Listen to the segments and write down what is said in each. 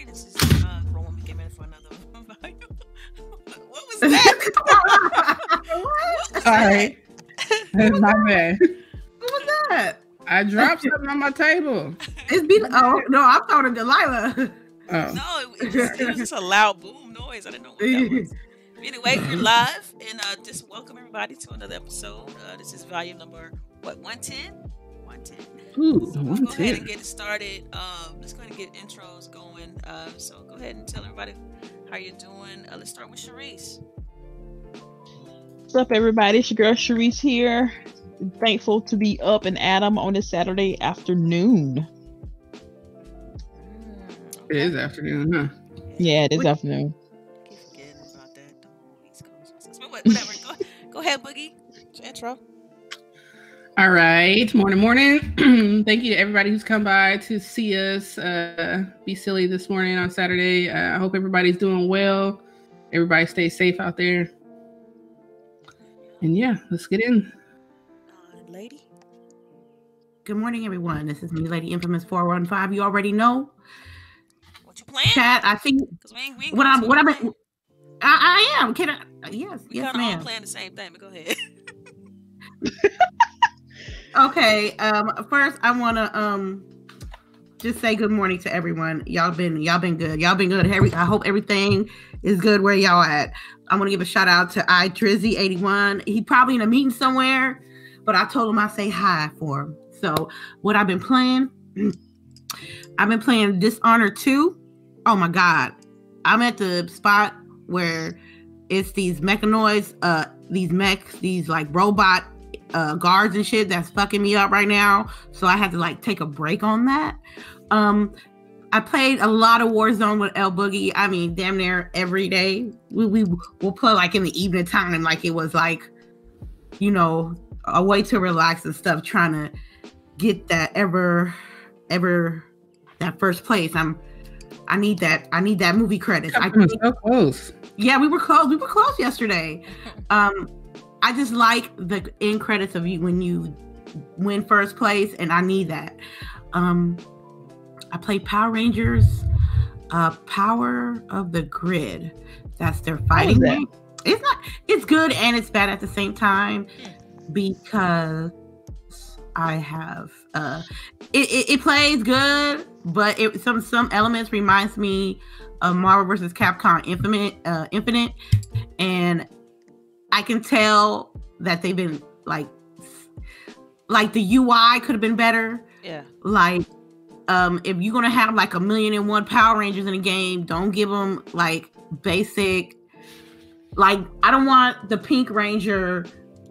everybody. This is uh, Rowan McGimmon for another. what was that? what? Sorry, my bad. What was that? I dropped something on my table. It's been. Oh no, I'm talking to Delilah. Oh. No, it, it, just, it was just a loud boom noise. I didn't know what that was. Anyway, we're live, and uh, just welcome everybody to another episode. Uh, this is volume number what 110. 110. Ooh, So let's go ahead and get it started. Um, let's go ahead and get intros going. Uh, so go ahead and tell everybody how you're doing. Uh, let's start with Sharice. What's up, everybody? It's your girl Sharice here. Thankful to be up and at 'em on this Saturday afternoon. It is afternoon, huh? Yeah, it is What- afternoon. Keep forgetting about that. The whole East Coast. But what- whatever. go, go ahead, Boogie. Intro. All right. Morning, morning. Thank you to everybody who's come by to see us uh, be silly this morning on Saturday. Uh, I hope everybody's doing well. Everybody stay safe out there. And yeah, let's get in. Uh, lady. Good morning, everyone. This is me, Lady Infamous 415. You already know. What you playing? Chat, I think we ain't, we ain't what I'm what I'm. I, I am. Can I yes, We yes, kind of all ma'am. playing the same thing, but go ahead. Okay. Um first I wanna um just say good morning to everyone. Y'all been y'all been good. Y'all been good. Every I hope everything is good where y'all at. I want to give a shout out to I Drizzy 81. He probably in a meeting somewhere, but I told him I say hi for him. So what I've been playing, I've been playing Dishonored 2. Oh my god. I'm at the spot where it's these mechanoids, uh these mechs, these like robot uh guards and shit that's fucking me up right now. So I had to like take a break on that. Um I played a lot of Warzone with El Boogie. I mean, damn near every day. We we will play like in the evening time, and like it was like, you know, a way to relax and stuff, trying to get that ever ever that first place. I'm I need that I need that movie credits. I so close. yeah, we were close. We were close yesterday. Um, I just like the end credits of you when you win first place, and I need that. Um, I play Power Rangers, uh, Power of the Grid. That's their fighting that? game. It's not. It's good and it's bad at the same time because I have. Uh, it, it, it plays good, but it some some elements reminds me of Marvel versus Capcom Infinite, uh, Infinite, and I can tell that they've been like, like the UI could have been better. yeah. Like, um, if you're gonna have like a million and one Power Rangers in a game, don't give them like basic. Like, I don't want the Pink Ranger,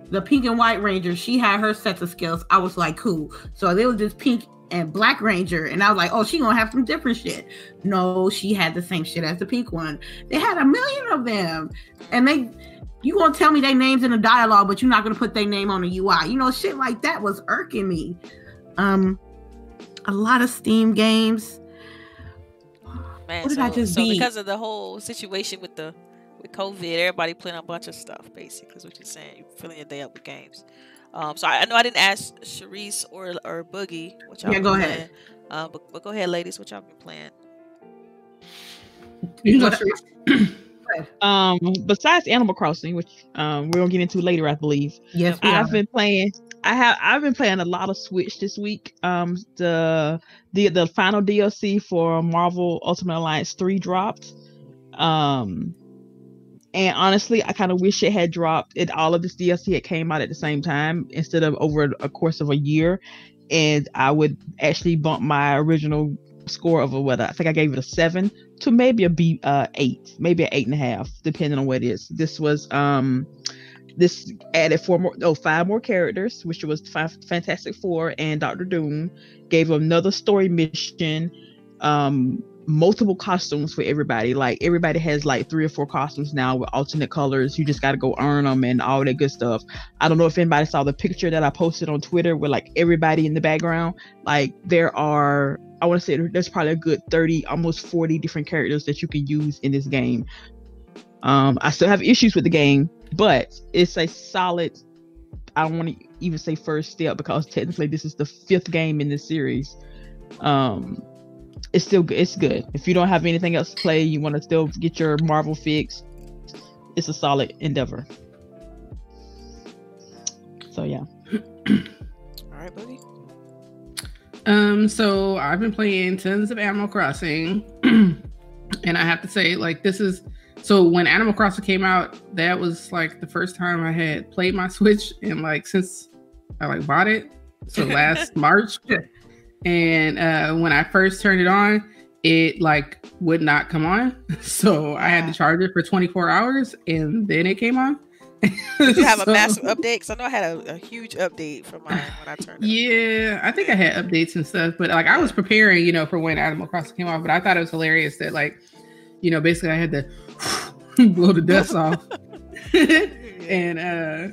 the Pink and White Ranger. She had her sets of skills. I was like, cool. So there was this Pink and Black Ranger, and I was like, oh, she gonna have some different shit. No, she had the same shit as the Pink one. They had a million of them, and they. You gonna tell me their names in a dialogue, but you're not gonna put their name on the UI. You know, shit like that was irking me. Um, a lot of Steam games. Man, What did so, I just so beat? because of the whole situation with the with COVID, everybody playing a bunch of stuff. Basically, is what you're saying. You're filling your day up with games. Um, so I, I know I didn't ask Sharice or or Boogie what y'all Yeah, been go playing. ahead. Uh, but, but go ahead, ladies. What y'all been playing? You can go What- straight- Um, besides Animal Crossing, which um we're gonna get into later, I believe. Yes, I've been playing. I have. I've been playing a lot of Switch this week. Um, the the the final DLC for Marvel Ultimate Alliance three dropped. Um, and honestly, I kind of wish it had dropped. It all of this DLC it came out at the same time instead of over a course of a year, and I would actually bump my original score of a what I think I gave it a seven to maybe a B uh eight, maybe an eight and a half, depending on what it is. This was um this added four more oh five more characters which was five fantastic four and dr doom gave another story mission um multiple costumes for everybody. Like everybody has like three or four costumes now with alternate colors. You just got to go earn them and all that good stuff. I don't know if anybody saw the picture that i posted on twitter with like everybody in the background. Like there are i want to say there's probably a good 30 almost 40 different characters that you can use in this game um i still have issues with the game but it's a solid i don't want to even say first step because technically this is the fifth game in this series um it's still good. It's good. If you don't have anything else to play, you want to still get your Marvel fix. It's a solid endeavor. So yeah. All right, buddy. Um, so I've been playing tons of Animal Crossing, and I have to say, like, this is so when Animal Crossing came out, that was like the first time I had played my Switch, and like since I like bought it, so last March, and uh, when I first turned it on, it like would not come on, so I had to charge it for 24 hours, and then it came on. Did you have So- a massive update? Because I know I had a, a huge update for mine when I turned. Yeah, I think I had updates and stuff, but like I was preparing, you know, for when Animal Crossing came off. But I thought it was hilarious that like, you know, basically I had to blow the dust off and uh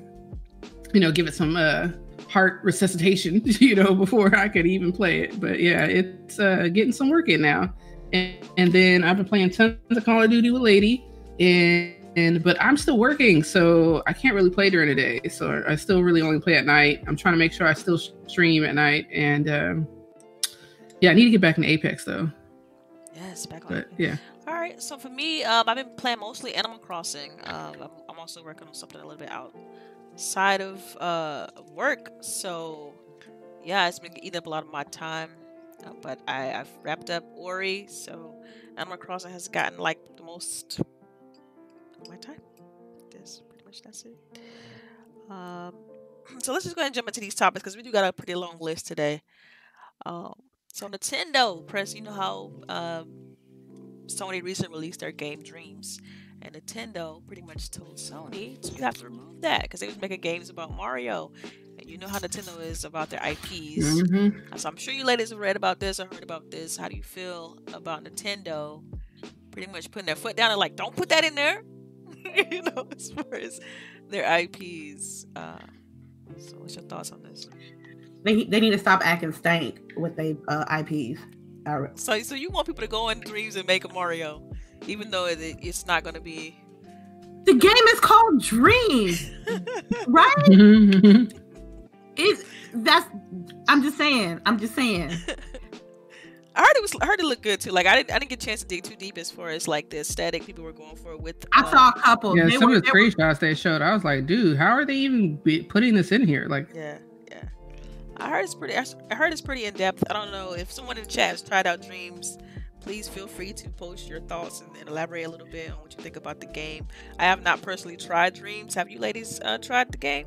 you know give it some uh heart resuscitation, you know, before I could even play it. But yeah, it's uh getting some work in now. And and then I've been playing tons of Call of Duty with Lady and and but I'm still working, so I can't really play during the day. So I still really only play at night. I'm trying to make sure I still stream at night, and um, yeah, I need to get back in Apex though. Yes, back on. But yeah, All right. So for me, um, I've been playing mostly Animal Crossing. Um, I'm, I'm also working on something a little bit outside of uh work. So yeah, it's been eating up a lot of my time. Uh, but I, I've wrapped up Ori, so Animal Crossing has gotten like the most my time. This pretty much that's it. Um, so let's just go ahead and jump into these topics because we do got a pretty long list today. Um, so Nintendo, press, you know how um, Sony recently released their game Dreams, and Nintendo pretty much told Sony you have to remove that because they was making games about Mario, and you know how Nintendo is about their IPs. Mhm. So I'm sure you ladies have read about this or heard about this. How do you feel about Nintendo pretty much putting their foot down and like, don't put that in there? you know, as far as their IPs. Uh, so what's your thoughts on this? They they need to stop acting stank with their uh, IPs. Uh, So, so you want people to go in Dreams and make a Mario, even though it, it's not going to be. the game is called Dreams, right? It that's. I'm just saying. I'm just saying. I heard it was. I heard it looked good too. Like I didn't. I didn't get a chance to dig too deep as far as like the aesthetic people were going for with. I uh, saw a couple. yeah, They some were- of the they were- screenshots they showed, I was like, dude, how are they even be putting this in here? Like, Yeah, yeah. I heard it's pretty. I heard it's pretty in depth. I don't know if someone in the chat has tried out Dreams. Please feel free to post your thoughts and, and elaborate a little bit on what you think about the game. I have not personally tried Dreams. Have you ladies uh, tried the game?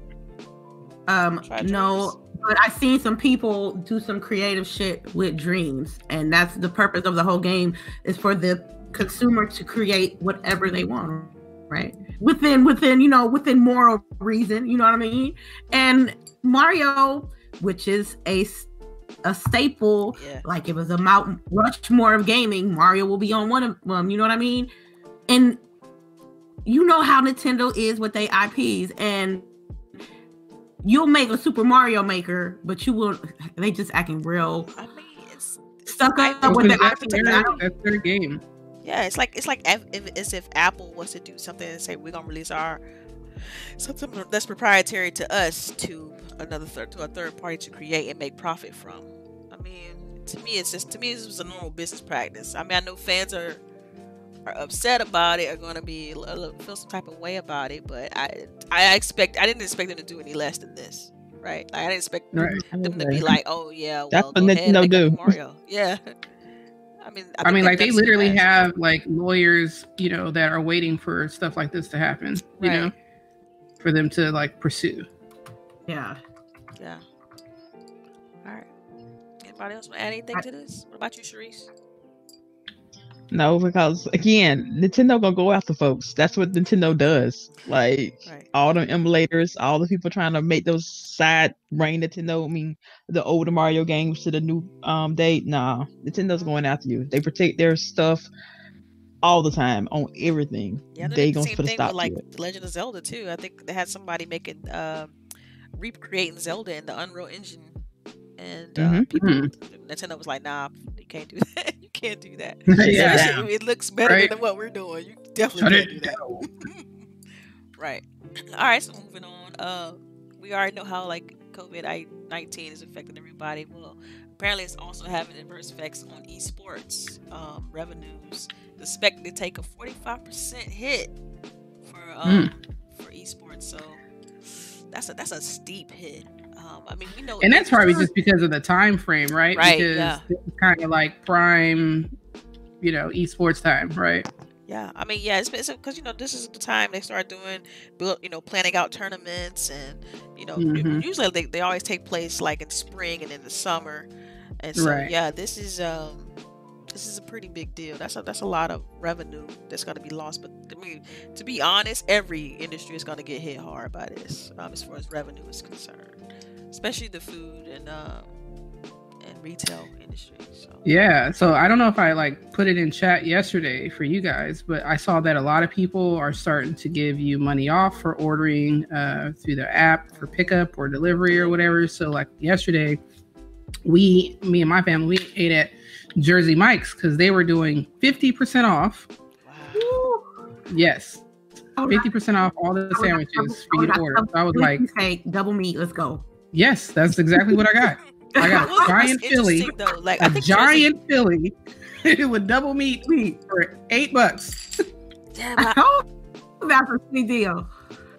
Um, Try no, but I've seen some people do some creative shit with dreams, and that's the purpose of the whole game is for the consumer to create whatever they want, right? Within within you know within moral reason, you know what I mean? And Mario, which is a a staple, Yeah. like it was a Mount Rushmore of gaming, Mario will be on one of them. You know what I mean? And you know how Nintendo is with their IPs, and you'll make a Super Mario Maker, but you will. They just acting real I mean, it's stuck up think with the that's, IPs. their, that's their game. yeah. It's like it's like if, if, as if Apple was to do something and say we're gonna release our something that's proprietary to us to another third to a third party to create and make profit from. I mean, to me, it's just to me, this was a normal business practice. I mean, I know fans are are upset about it, are going to be a little- feel some type of way about it, but I I expect I didn't expect them to do any less than this, right? Like, I didn't expect Right. them to be like, oh yeah, well, That's go what ahead and Nintendo make a do. Mario, yeah. I mean, I, think mean, like they literally fast. have like lawyers, you know, that are waiting for stuff like this to happen, you know, for them to like pursue. yeah. Yeah. All right. Anybody else want to add anything to this? What about you, Sharice? No, because again, Nintendo gonna go after folks. That's what Nintendo does. Like Right. all the emulators, all the people trying to make those side brain Nintendo. I mean, the older Mario games to the new um date. Nah, Nintendo's going after you. They protect their stuff all the time on everything. Yeah, they the gonna same put a thing stop with like to it. Legend of Zelda too. I think they had somebody making um recreating Zelda in the Unreal Engine, and uh, Mhm. people Mhm. Nintendo was like, "Nah, you can't do that. you can't do that. Yeah. Especially it looks better Right. than what we're doing. You definitely it can't do that." right. All right. So moving on. Uh, we already know how like COVID nineteen is affecting everybody. Well, apparently it's also having adverse effects on esports um, revenues. Expected to take a 45% hit for um, for esports. So that's a that's a steep hit. Um, I mean, we know, and that's probably just because of the time frame, right? Right, Because yeah. it's kind of like prime, you know, esports time, right? Yeah, I mean, yeah, it's because you know this is the time they start doing, build, you know, planning out tournaments, and you know, Mhm. usually they, they always take place like in spring and in the summer, and so Right. yeah, this is um, this is a pretty big deal. That's a that's a lot of revenue that's going to be lost. But I mean, to be honest, every industry is going to get hit hard by this, um, as far as revenue is concerned, especially the food and um, and retail industry. So Yeah. So I don't know if I like put it in chat yesterday for you guys, but I saw that a lot of people are starting to give you money off for ordering uh, through the app for pickup or delivery or whatever. So like yesterday, we, me and my family, we ate at Jersey Mike's because they were doing 50% off. wow. Yes. Oh, 50% off all the I would like sandwiches double- for you to I order. So I was like, cheesecake, double meat. Let's go. Yes, that's exactly what I got. I got a giant Philly, interesting, though, like I a think Jersey- giant Philly with double meat Sweet. for eight bucks. Damn, I, Oh, that's a sweet deal.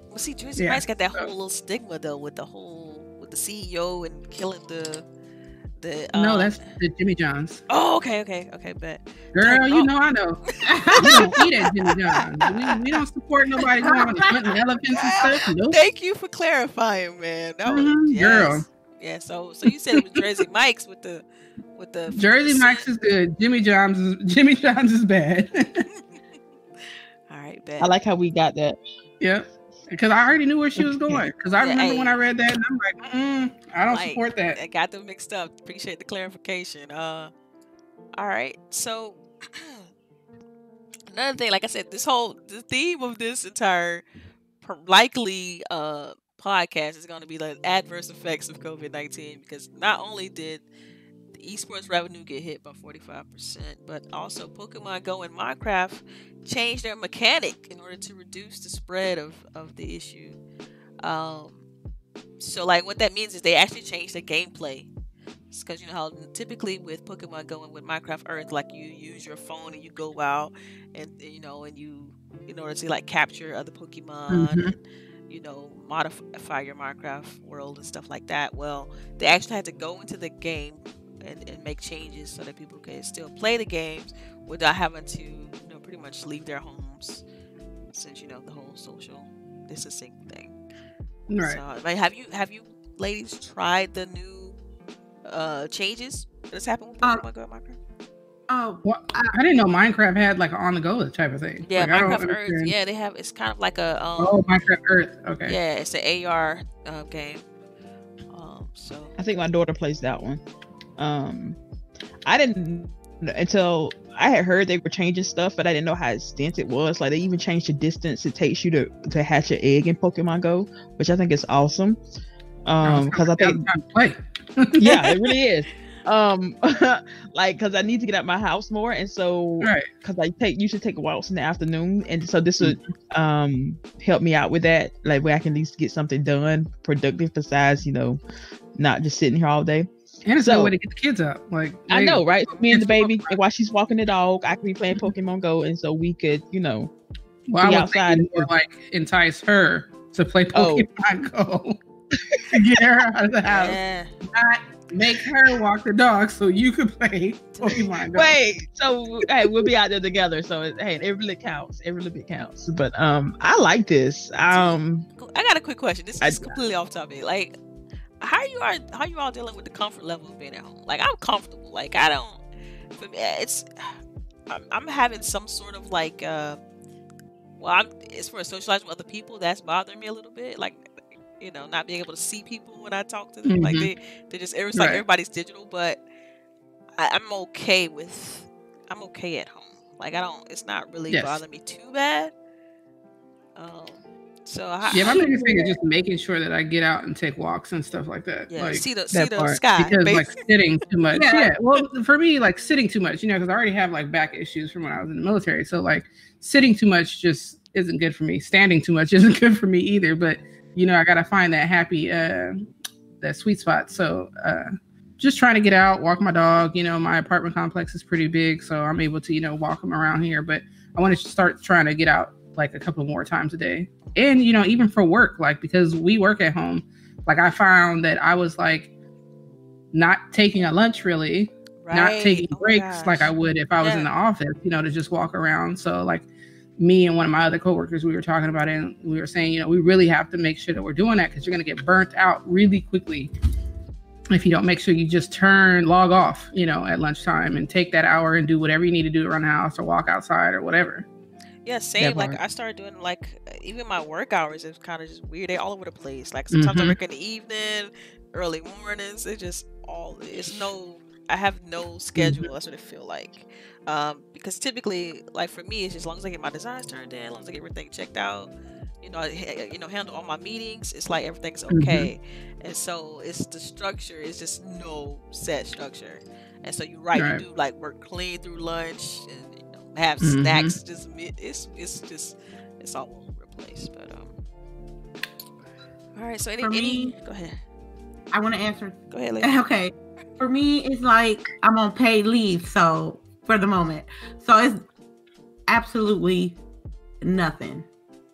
Well, see, Jersey Yeah. Mike's got that whole little stigma though, with the whole with the CEO and killing the the. no, um, that's the Jimmy John's. Oh, okay, okay, okay, bet. Girl, you Oh. know I know. We don't eat at Jimmy John's. We, we don't support nobody going and hunting elephants and stuff. Nope. Thank you for clarifying, man. That was, Mhm, yes. girl. Yeah. So, so you said it was Jersey Mike's with the with the Jersey Mike's is good. Jimmy John's is Jimmy John's is bad. All right, bet. I like how we got that. yep. Because I already knew where she was going. Because I remember hey. when I read that, and I'm like, mm, I don't Like, support that. I got them mixed up. Appreciate the clarification. Uh, all right. So another thing, like I said, this whole the theme of this entire likely uh podcast is going to be the adverse effects of COVID nineteen because not only did esports revenue get hit by forty five percent, but also Pokemon Go and Minecraft changed their mechanic in order to reduce the spread of of the issue. Um, so like what that means is they actually changed the gameplay. Because you know how typically with Pokemon Go and with Minecraft Earth, like you use your phone and you go out and you know and you in order to like capture other Pokemon Mhm. and you know modify your Minecraft world and stuff like that. Well, they actually had to go into the game and, and make changes so that people can still play the games without having to you know pretty much leave their homes since you know the whole social distancing thing. Right. So, like, have you have you ladies tried the new uh changes that's happened with Uh, Go Minecraft? Oh, Well, I didn't know Minecraft had like on the go type of thing. Yeah, Like, Minecraft Earth. Yeah, they have. It's kind of like a um. Oh, Minecraft Earth. Okay. Yeah, it's an AR uh, game. Um, so I think my daughter plays that one. Um, I didn't until I had heard they were changing stuff, but I didn't know how extensive it was. Like they even changed the distance it takes you to to hatch an egg in Pokemon Go, which I think is awesome. Um, because I think play. yeah, it really is. Um, like because I need to get out my house more, and so Right. because I take you should take a walks in the afternoon, and so this would um help me out with that, like where I can at least get something done productive besides you know not just sitting here all day. And it's a So- good way to get the kids up. Like I know, right? Me and the baby, and while she's walking the dog, I could be playing Pokemon Go, and so we could, you know, Well, be I was outside. thinking more like entice her to play Oh. Pokemon Go. to get her out of the house. yeah, Not make her walk the dog so you could play Pokemon Go. wait. So hey, we'll be out there together. So hey, every little counts. Every little bit counts. But um, I like this. Um, I got a quick question. This I- is completely off topic. Like, how you are? How you all dealing with the comfort level of being at home? Like, I'm comfortable. Like, I don't. For me, it's. I'm, I'm having some sort of like. uh Well, I'm. As for socializing with other people, that's bothering me a little bit. Like, you know, not being able to see people when I talk to them. Like, Mhm. they they just. It's like everybody's digital, but I, I'm okay with. I'm okay at home. Like, I don't. It's not really Yes. bothering me too bad. Um. So how, Yeah, my biggest thing is just making sure that I get out and take walks and stuff like that. Yeah, like, see the see the sky. because like sitting too much. Yeah. Yeah. Well, for me, like sitting too much, you know, because I already have like back issues from when I was in the military. So like sitting too much just isn't good for me. Standing too much isn't good for me either. But you know, I gotta find that happy, uh, that sweet spot. So uh, just trying to get out, walk my dog. You know, my apartment complex is pretty big, so I'm able to, you know, walk him around here. But I want to start trying to get out like a couple more times a day. And, you know, even for work, like because we work at home, like I found that I was like not taking a lunch really, right. not taking oh breaks like I would if I was yeah. in the office, you know, to just walk around. So like me and one of my other coworkers, we were talking about it and we were saying, you know, we really have to make sure that we're doing that because you're going to get burnt out really quickly if you don't make sure you just turn log off you know at lunchtime and take that hour and do whatever you need to do around the house or walk outside or whatever yeah same like i started doing like even my work hours is kind of just weird they all over the place like sometimes mm-hmm. i work in the evening early mornings it just all it's no i have no schedule mm-hmm. that's what it feel like um because typically like for me it's just as long as i get my designs turned in as long as i get everything checked out you know, you know, handle all my meetings. It's like everything's mm-hmm. okay, mm-hmm. and so it's the structure. It's just no set structure, and so you're right. right. You do like work clean through lunch and have mm-hmm. snacks. Just it's it's just it's all over the place. But um, all right. So any, For any go ahead. I want to answer. Go ahead. Lady. Okay. For me, it's like I'm on paid leave, so for the moment, so it's absolutely nothing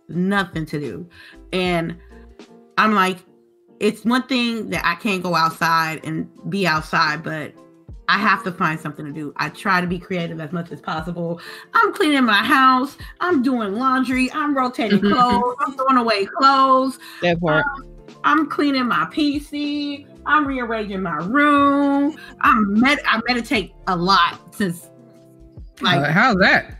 nothing to do. And I'm like, it's one thing that I can't go outside and be outside, but I have to find something to do. I try to be creative as much as possible. I'm cleaning my house. I'm doing laundry. I'm rotating clothes. I'm throwing away clothes. That part. Um, I'm cleaning my PC. I'm rearranging my room. I'm med- I meditate a lot since like uh, how's that?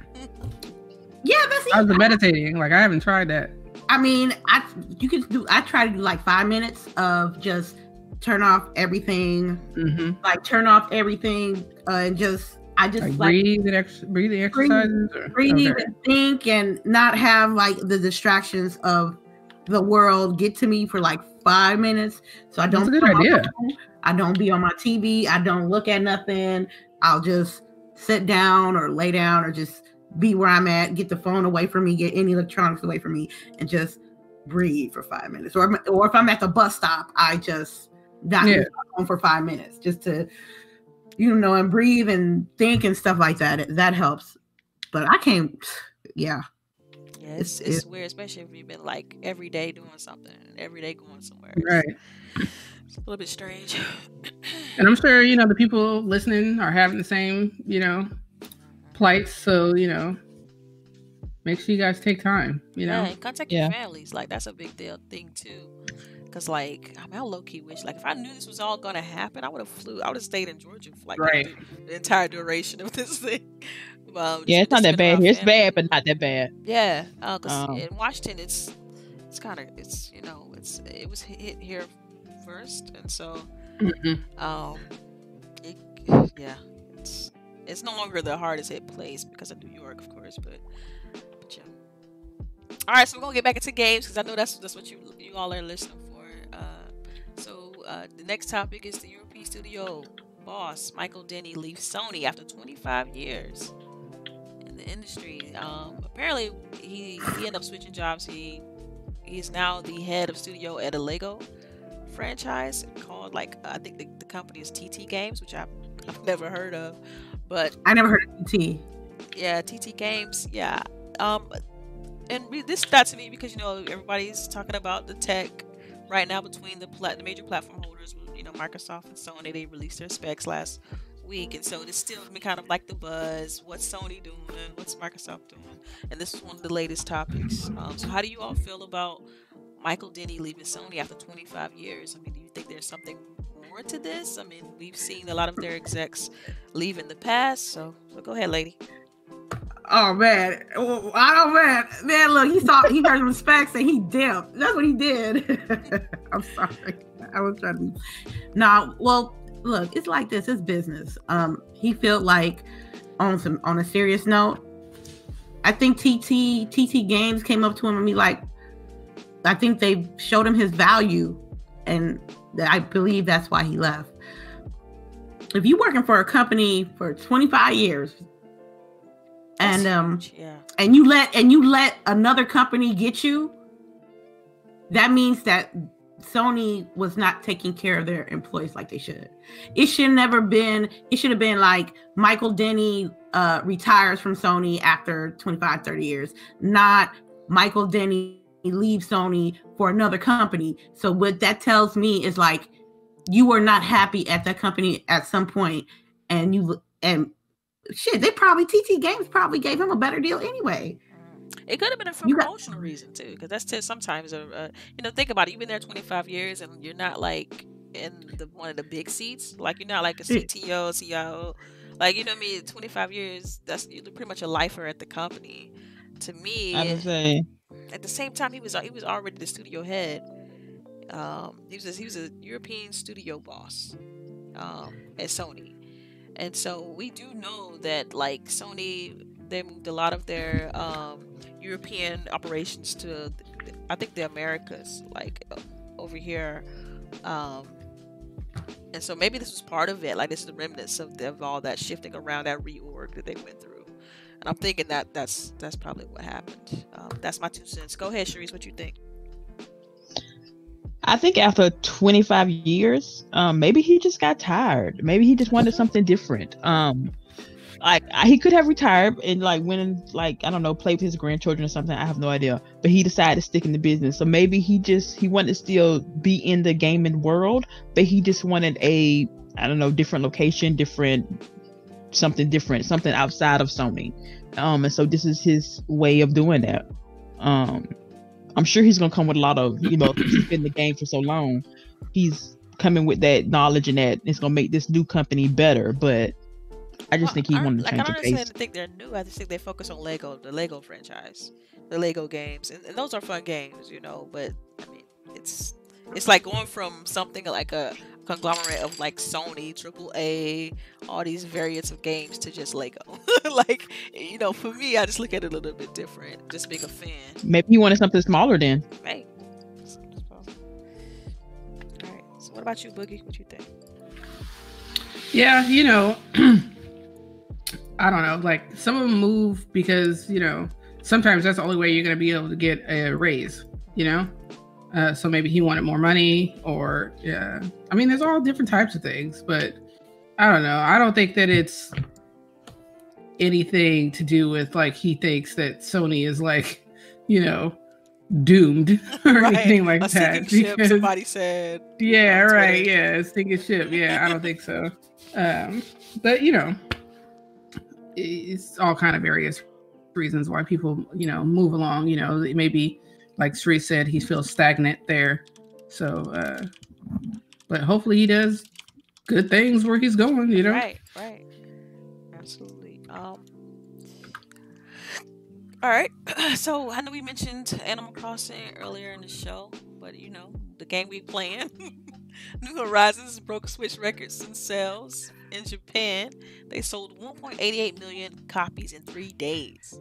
Yeah, that's How's the meditating? Like I haven't tried that. I mean, I you can do. I try to do like five minutes of just turn off everything, mm-hmm. like turn off everything, uh, and just I just like, like breathe and ex- breathe the exercises, breathe, breathe okay. and think, and not have like the distractions of the world get to me for like five minutes. So I don't. That's a good idea. I don't be on my TV. I don't look at nothing. I'll just sit down or lay down or just be where I'm at, get the phone away from me, get any electronics away from me, and just breathe for five minutes. Or, or if I'm at the bus stop, I just not yeah. home for five minutes just to, you know, and breathe and think and stuff like that. That helps. But I can't, yeah. Yeah, it's, it's, it's weird, especially if you've been like every day doing something, every day going somewhere. Right. It's a little bit strange. and I'm sure, you know, the people listening are having the same, you know, plights. So you know, make sure you guys take time. You know, yeah, contact yeah. your families. Like that's a big deal thing too. Cause like I mean, I low key wish like if I knew this was all gonna happen, I would have flew. I would have stayed in Georgia for like right. the, the, entire duration of this thing. Um, yeah, it's not that bad. It's bad, but not that bad. Yeah, because uh, um, in Washington, it's it's kind of it's you know it's it was hit here first, and so mm-hmm. um, it, yeah, it's it's no longer the hardest hit place because of New York, of course, but, but yeah. All right, so we're gonna get back into games because I know that's that's what you you all are listening for. So uh, the next topic is the European studio boss Michael Denny leaves Sony after 25 years in the industry. Um, apparently, he he ended up switching jobs. He he is now the head of studio at a Lego franchise called like I think the, the company is TT Games, which I've, I've never heard of. But I never heard of TT. Yeah, TT Games. Yeah. Um, and this stood to me because you know everybody's talking about the tech right now between the plat- the major platform holders. You know, Microsoft and Sony. They released their specs last week, and so it's still kind of like the buzz. What's Sony doing? What's Microsoft doing? And this is one of the latest topics. Um, so, how do you all feel about Michael Denny leaving Sony after 25 years? I mean, do you think there's something more to this. I mean, we've seen a lot of their execs leave in the past. So, so go ahead, lady. Oh man, oh, don't man, man. Look, he saw he heard some specs and he dipped. That's what he did. I'm sorry, I was trying to. Nah, well, look, it's like this. It's business. Um, he felt like on some on a serious note. I think TT TT Games came up to him and be like, I think they showed him his value, and I believe that's why he left. If you're working for a company for 25 years and um yeah. and you let and you let another company get you, that means that Sony was not taking care of their employees like they should. It should never been, it should have been like Michael Denny uh, retires from Sony after 25, 30 years, not Michael Denny leaves Sony for another company. So what that tells me is like you were not happy at that company at some point and you and shit, they probably TT Games probably gave him a better deal anyway. It could have been for You got- promotional reason too, because that's t- sometimes a, a you know think about it. You've been there 25 years and you're not like in the one of the big seats. Like you're not like a Yeah. CTO, CIO. Like you know what I mean. 25 years. That's you're pretty much a lifer at the company. To me, I would say at the same time he was he was already the studio head. Um, he was a, he was a European studio boss um, at Sony, and so we do know that like Sony they moved a lot of their um, European operations to I think the Americas, like uh, over here. Um, and so maybe this was part of it. Like this is the remnants of, the, of all that shifting around that reorg that they went through. And I'm thinking that that's that's probably what happened. Um, that's my two cents. Go ahead, Sharice. What you think? I think after 25 years, um, maybe he just got tired. Maybe he just wanted something different. Um, like I- he could have retired and like went and like I don't know, played with his grandchildren or something. I have no idea. But he decided to stick in the business. So maybe he just he wanted to still be in the gaming world, but he just wanted a I don't know, different location, different something different, something outside of Sony. Um, and so this is his way of doing that. Um, I'm sure he's gonna come with a lot of, you know, he's been in the game for so long. He's coming with that knowledge and that it's gonna make this new company better. But I just Well, think he I don't- wanted to like, I change don't the pace. think they're new. I just think they focus on Lego, the Lego franchise, the Lego games, and, and those are fun games, you know. But I mean, it's it's like going from something like a conglomerate of like Sony, AAA, all these variants of games to just Lego. like you know, for me, I just look at it a little bit different. Just being a fan, Maybe he wanted something smaller then. right? All right. So what about you, Boogie? What you think? Yeah, you know, I don't know. Like some of them move because you know sometimes that's the only way you're going to be able to get a raise. You know, uh, so maybe he wanted more money, or yeah. I mean, there's all different types of things, but I don't know. I don't think that it's anything to do with like he thinks that Sony is like, you know, doomed or anything like a that. sinking ship. Somebody said. yeah, right. Yeah, sink a ship. Yeah, I don't think so. Um, but you know, it's all kind of various reasons why people, you know, move along. You know, maybe like Sri said, he feels stagnant there. So, uh, but hopefully he does good things where he's going. You know, Right, right. Absolutely. Um All right. So I know we mentioned Animal Crossing earlier in the show, but you know, the game we playing. New Horizons broke Switch records in sales in Japan. They sold 1.88 million copies in three days.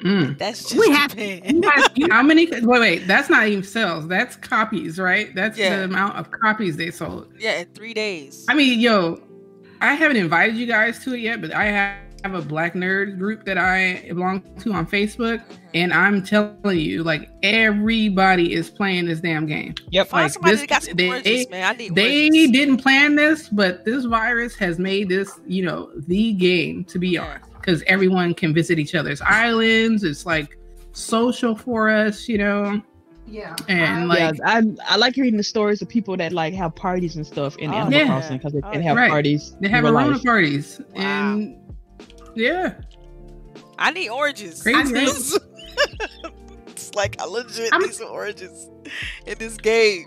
Mm. That's just We have- Japan. How many? Wait, wait. That's not even sales. That's copies, right? That's Yeah. the amount of copies they sold. yeah, in three days. I mean, yo, I haven't invited you guys to it yet, but I have a black nerd group that I belong to on Facebook, Mhm. and I'm telling you, like everybody is playing this damn game. Yep. Find like, somebody this- that got some they- oranges, man. I need They oranges. didn't plan this, but this virus has made this, you know, the game to be Yeah. on because everyone can visit each other's islands. It's like social for us, you know, Yeah. and I- yeah, like I I like reading the stories of people that like have parties and stuff in Oh, Animal yeah. Crossing because they Oh, can have Right. parties. they have real aroma life. parties, Wow. and yeah, I need oranges. Crazy, right? it's like I legit I'm- need some oranges in this game.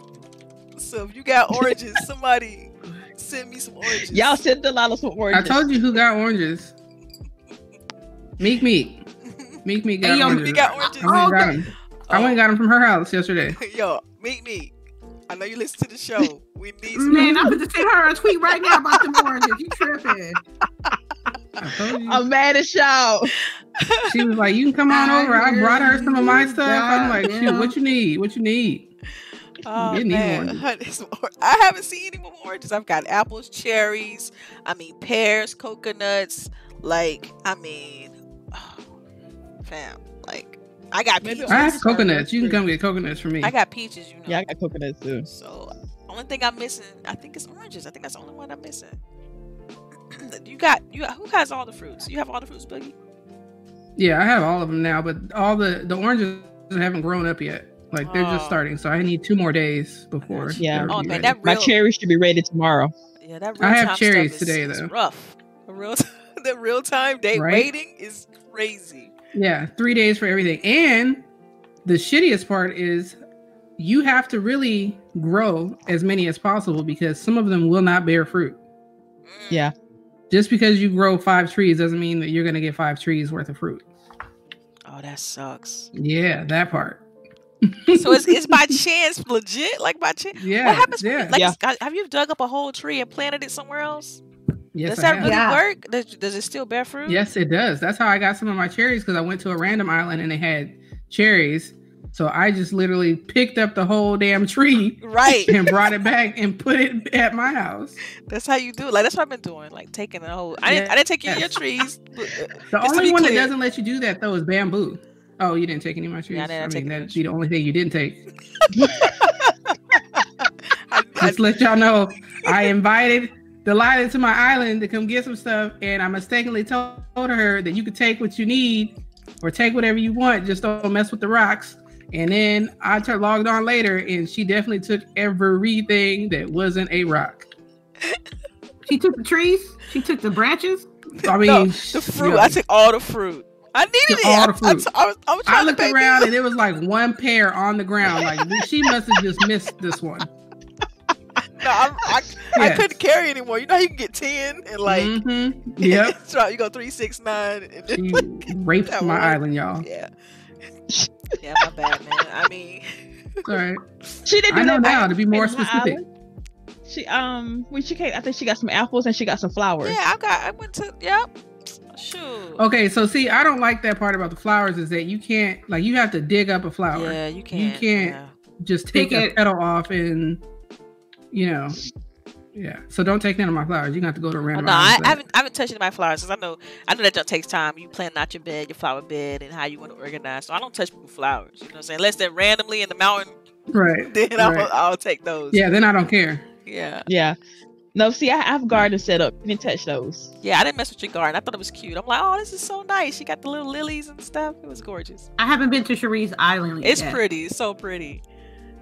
So if you got oranges, somebody send me some oranges. Y'all sent a lot of some oranges. I told you who got oranges. Meek Meek. Meek Meek got Hey, yo, oranges. you got oranges. I went and Oh, got 'em. I went and got them from her house yesterday. Yo, meet me. I know you listen to the show. We need some. Man, I'm going to send her a tweet right now about them oranges. You tripping. I told you. I'm mad at y'all. she was like, "You can come on over." I brought her some of my stuff. I'm like, "Shoot, what you need? What you need?" Oh, Get man. oranges. Honey, some or- I haven't seen any more oranges. I've got apples, cherries. I mean pears, coconuts. Like I mean, fam. Like I got Maybe peaches. I have coconuts. You can come get coconuts for me. I got peaches. You know. Yeah, I got coconuts too. So only thing I'm missing, I think it's oranges. I think that's the only one I'm missing. you got you. Got, who has all the fruits? You have all the fruits, Boogie. yeah, I have all of them now, but all the the oranges haven't grown up yet. Like they're just Oh. starting, so I need two more days before. Yeah. Oh, be man, ready. that My real- cherries should be ready tomorrow. Yeah, that. I have time cherries stuff is, today, is though. rough. The real, the real time date Right? waiting is crazy. Yeah, three days for everything. And the shittiest part is you have to really grow as many as possible because some of them will not bear fruit. Mm. Yeah. Just because you grow five trees doesn't mean that you're going to get five trees worth of fruit. Oh, that sucks. Yeah, that part. So it's, it's by chance, legit, like by chance. Yeah. what happens? Yeah. like, Yeah. it's- have you dug up a whole tree and planted it somewhere else? Yes, does that really Yeah. work? Does, does it still bear fruit? Yes, it does. That's how I got some of my cherries because I went to a random island and they had cherries. So I just literally picked up the whole damn tree Right. and brought it back and put it at my house. That's how you do it. Like that's what I've been doing. Like taking the whole. I didn't. I didn't take any of your trees. uh, The only one clear. that doesn't let you do that though is bamboo. Oh, you didn't take any of my trees. Yeah, I didn't I take mean, any of that's your the only thing you didn't take. I, I, Just let y'all know, I invited Delilah to my island to come get some stuff, and I mistakenly told her that you could take what you need or take whatever you want, just don't mess with the rocks. And then I logged on later, and she definitely took everything that wasn't a rock. She took the trees. She took the branches. I mean, no, the fruit. yeah. I took all the fruit. I needed it. all I, the I, fruit. I was, I was trying I to looked around this- and it was like one pear on the ground. Like she must have just missed this one. No, I'm, I, I couldn't carry anymore. You know, how you can get ten and like. Mhm. yep. so you go three, six, nine, and then She raped my one. island, y'all. yeah. Yeah, my bad, man. I mean, All right. She didn't do I know that now back to be more specific. She um when she came, I think she got some apples and she got some flowers. yeah, I got. I went to. Yep. Shoot. Okay, so see, I don't like that part about the flowers is that you can't like you have to dig up a flower. Yeah, you can't. You can't- yeah. Just take Pick a petal off and you know. Yeah. So don't take none of my flowers. You got to go to a Oh, random. no, I, island I for that. haven't. I haven't touched any of my flowers because I know. I know that just takes time. You plan out your bed, your flower bed, and how you want to organize. So I don't touch people's flowers. You know what I'm saying? Unless they're randomly in the mountain, Right. then I'll, I'll take those. Yeah. Then I don't care. Yeah. Yeah. No, see, I have garden set up. You didn't touch those. Yeah, I didn't mess with your garden. I thought it was cute. I'm like, oh, this is so nice. She got the little lilies and stuff. It was gorgeous. I haven't been to Cherie's Island. It's yet. pretty. It's so pretty.